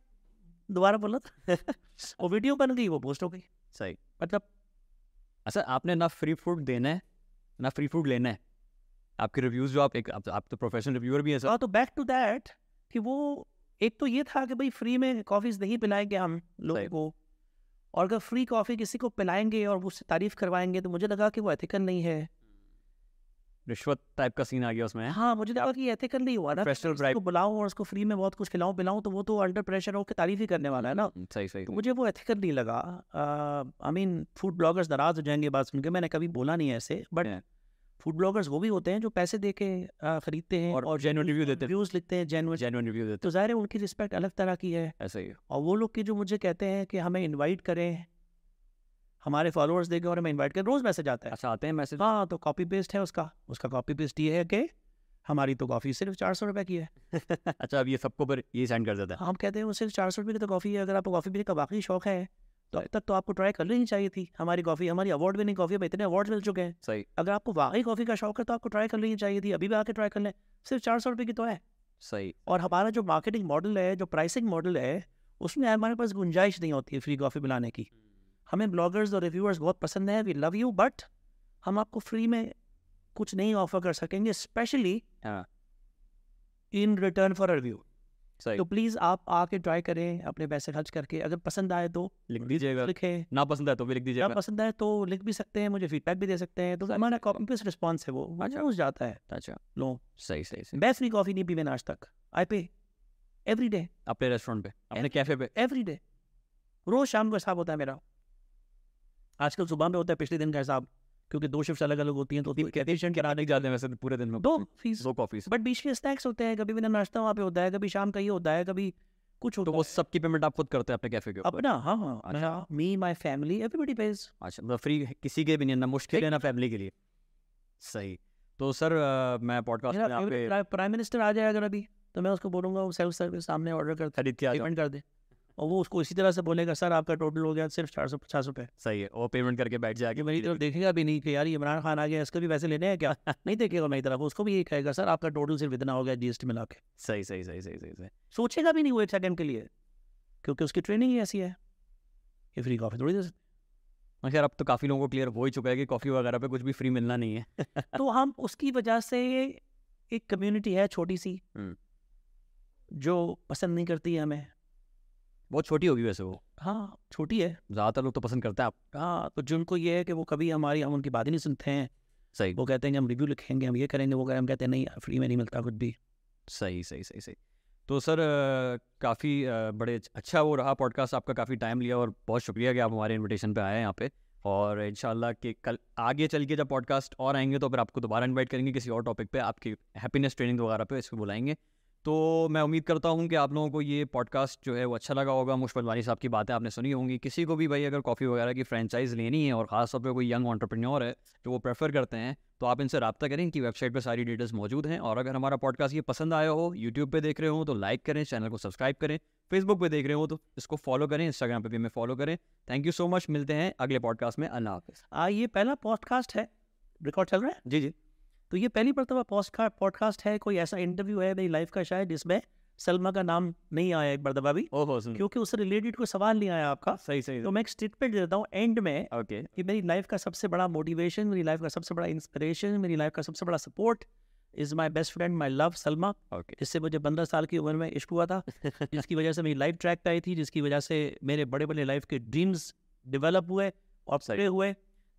दोबारा बोला था? वो वीडियो बन गई वो पोस्ट हो गई। सही। मतलब अच्छा आपने ना फ्री फ़ूड देना है ना फ्री फ़ूड लेना है। आपके रिव्यूज़ जो आप एक आप, आप तो प्रोफेशनल रिव्यूअर भी हैं सर हाँ तो बैक टू दैट कि वो एक तो ये था कि भाई फ्री में कॉफ़ीज नहीं पिलाएँगे हम लोगों को और अगर फ्री कॉफ़ी किसी को पिलाएँगे और उससे तारीफ़ करवाएँगे तो मुझे लगा कि वो एथिकल नहीं है। रिश्वत टाइप का सीन आ गया उसमें। हाँ मुझे लगा कि एथिकल नहीं हुआ ना उसको। बुलाऊं और उसको फ्री में बहुत कुछ खिलाऊं पिलाऊं तो वो तो अंडर प्रेशर होकर तारीफ़ ही करने वाला है ना। हम्म, सही सही। तो मुझे वो एथिकल नहीं लगा। आई मीन फ़ूड ब्लॉगर्स नाराज़ हो जाएँगे बात सुन के मैंने कभी बोला नहीं ऐसे बट फ़ूड ब्लॉगर्स वो भी होते हैं जो पैसे दे के खरीदते हैं और genuine review देते हैं। व्यूज़ लिखते हैं जेनुअन जेन्युइन रिव्यू देते हैं। तो ज़ाहिर है उनकी रिस्पेक्ट अलग तरह की हैं, ऐसा ही और वो लोग की जो मुझे कहते हैं कि हमें इनवाइट करें हमारे फॉलोअर्स देके और हमें इन्वाइट करें रोज मैसेज आता है। अच्छा आते हैं मैसेज हाँ तो कॉपी पेस्ट है उसका। उसका कॉपी पेस्ट ये है कि हमारी तो कॉफ़ी सिर्फ़ चार सौ रुपये की है। अच्छा अब ये सबको पर ये सेंड कर देता है। हम कहते हैं वो सिर्फ़ चार सौ रुपये की तो कॉफ़ी है अगर आपको कॉफ़ी पीने का वाकई शौक है तो अब तक तो आपको ट्राई कर लेनी चाहिए थी। हमारी कॉफ़ी हमारी अवार्ड विनिंग कॉफ़ी में इतने अवार्ड मिल चुके हैं। सही। अगर आपको वाकई कॉफ़ी का शौक है तो आपको ट्राई कर लेनी चाहिए थी। अभी भी आके ट्राई कर लें। सिर्फ़ चार सौ रुपये की तो है। सही। और हमारा जो मार्केटिंग मॉडल है जो प्राइसिंग मॉडल है उसमें हमारे पास गुंजाइश नहीं होती है फ्री कॉफ़ी बनाने की। हमें ब्लॉगर्स और रिव्यूअर्स बहुत पसंद है वी लव यू बट हम आपको फ्री में कुछ नहीं ऑफ़र कर सकेंगे specially in return for review तो प्लीज़ आप आके ट्राई करें अपने पैसे खर्च करके अगर पसंद आए तो लिख दीजिएगा। लिखें। ना पसंद है तो भी लिख दीजिएगा। ना पसंद आए तो लिख भी सकते हैं मुझे फीडबैक भी दे सकते हैं तो हमारा कॉपी रिस्पॉन्स है वो अच्छा। पहुँच जाता है। अच्छा। लो। सही सही सही। मैं फ्री कॉफ़ी नहीं पी मैंने आज तक। आई पे एवरी डे अपने रेस्टोरेंट पे अपने कैफ़े पे। एवरी डे रोज शाम को हिसाब होता है मेरा। आजकल सुबह में होता है पिछले दिन का हिसाब क्योंकि दो शिफ्ट अलग अलग होती हैं तो कैफेशन कराने के जाते हैं वैसे तो पूरे दिन में दो फ़ीस दो कॉफ़ी बट बीच में स्नैक्स होते हैं कभी मेरा नाश्ता वहाँ पे होता है कभी शाम का ये होता है कभी कुछ तो होता वो है। सबकी पेमेंट आप खुद करते हैं अपने कैफ़े के अपना हाँ हाँ अच्छा। Me my family everybody page अच्छा मतलब फ्री किसी के भी नहीं ना मुश्किल है ना फैमिली के लिए। सही। तो सर अ, मैं पॉडकास्ट में प्राइम मिनिस्टर आ जाए अगर अभी तो मैं उसको बोलूँगा वो सेल्फ सर्विस सामने ऑर्डर कर खरीद के आ पेमेंट कर दे। और वो उसको इसी तरह से बोलेगा सर आपका टोटल हो गया सिर्फ़ चार सौ पचास रुपये सही है वो पेमेंट करके बैठ जाएगा। मेरी तरफ़ देखेगा भी नहीं कि यार इमरान खान आ गया इसके भी पैसे लेने हैं क्या? नहीं देखेगा मेरी तरफ़ उसको भी ये कहेगा सर आपका टोटल सिर्फ़ इतना हो गया जीएसटी मिला के। सही सही सही सही सही सही। सोचेगा भी नहीं वो एक सेकंड के लिए क्योंकि उसकी ट्रेनिंग ही ऐसी है। ये फ्री कॉफ़ी थोड़ी दे सकते हाँ, खैर अब तो काफ़ी लोगों को क्लियर हो ही चुका है कि कॉफ़ी वगैरह पे कुछ भी फ्री मिलना नहीं है। तो हम उसकी वजह से एक कम्युनिटी है छोटी सी हम्म। जो पसंद नहीं करती है हमें। बहुत छोटी होगी वैसे वो। हाँ छोटी है। ज़्यादातर लोग तो पसंद करते हैं आप। हाँ तो जिनको ये है कि वो कभी हमारी हम उनकी बात ही नहीं सुनते हैं। सही। वो कहते हैं कि हम रिव्यू लिखेंगे हम ये करेंगे वो करेंगे हम कहते हैं नहीं फ्री में नहीं मिलता कुछ भी। सही सही सही सही। तो सर काफ़ी बड़े अच्छा वो रहा पॉडकास्ट आपका काफ़ी टाइम लिया और बहुत शुक्रिया कि आप हमारे इन्विटेशन पे आए हैं यहाँ पे। और इंशाल्लाह कि कल आगे चल के जब पॉडकास्ट और आएँगे तो फिर आपको दोबारा इनवाइट करेंगे किसी और टॉपिक पे आपकी हैप्पीनेस ट्रेनिंग वगैरह पे इसको बुलाएँगे। तो मैं उम्मीद करता हूँ कि आप लोगों को ये पॉडकास्ट जो है वो अच्छा लगा होगा। मुशफल वानी साहब की बातें आपने सुनी होंगी। किसी को भी भाई अगर कॉफ़ी वगैरह की फ्रेंचाइज लेनी है और ख़ास तौर पर कोई यंग ऑन्टरप्रेन्योर है जो वो प्रेफर करते हैं तो आप इनसे रबा करें। कि वेबसाइट पर सारी डिटेल्स मौजूद हैं। और अगर हमारा पॉडकास्ट ये पसंद आया हो यूट्यूब पर देख रहे हो तो लाइक करें चैनल को सब्सक्राइब करें। फेसबुक पर देख रहे हो तो इसको फॉलो करें इंस्टाग्राम पर भी हमें फॉलो करें। थैंक यू सो मच मिलते हैं अगले पॉडकास्ट में। अल्लाह हाफिज़। आ ये पहला पॉडकास्ट है। रिकॉर्ड चल रहा है? जी जी। तो ये पहली मरतबा पॉडकास्ट है कोई ऐसा इंटरव्यू है मेरी लाइफ का शायद जिसमें सलमा का नाम नहीं आया एक मरतबा भी। ओहो क्योंकि उससे रिलेटेड कोई सवाल नहीं आया आपका। सही सही। तो मैं एक स्टेटमेंट देता हूँ एंड में ओके। कि मेरी लाइफ का सबसे बड़ा मोटिवेशन मेरी लाइफ का सबसे बड़ा इंस्पिरेशन मेरी लाइफ का सबसे बड़ा support is my best friend my love Salma. जिससे मुझे पंद्रह साल की उम्र में इश्क हुआ था जिसकी वजह से मेरी लाइफ ट्रैक पे आई थी जिसकी वजह से मेरे बड़े बड़े लाइफ के ड्रीम्स डेवलप हुए और पूरे हुए।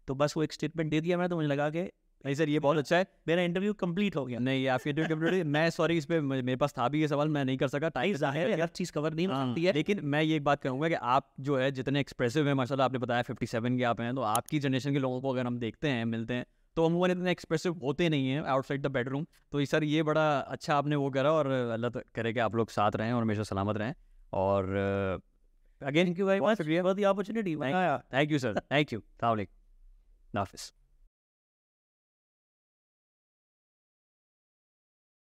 तो बस वो एक स्टेटमेंट दे दिया मैं तो मुझे लगा कि नहीं सर ये बहुत अच्छा है। मेरा इंटरव्यू कंप्लीट हो गया। नहीं आपकी इंटरव्यू कंप्लीट मैं सॉरी इस पे मुझे- मेरे पास था भी ये सवाल मैं नहीं कर सका। टाइम ज़ाहिर है हर चीज़ कवर नहीं हो हाँ, है। लेकिन मैं ये एक बात कहूँगा कि आप जो है जितने एक्सप्रेसिव हैं माशाल्लाह आपने बताया 57 के आप हैं तो आपकी जनरेशन के लोगों को अगर हम देखते हैं मिलते हैं तो हम अमूमन इतने एक्सप्रेसिव होते नहीं हैं आउटसाइड द बेडरूम तो सर ये बड़ा अच्छा आपने वो करा और अल्लाह करे कि आप लोग साथ रहें और हमेशा सलामत रहें। और अगेन थैंक यू वेरी बहुत much for the opportunity thank you sir thank you सलाम नाफिस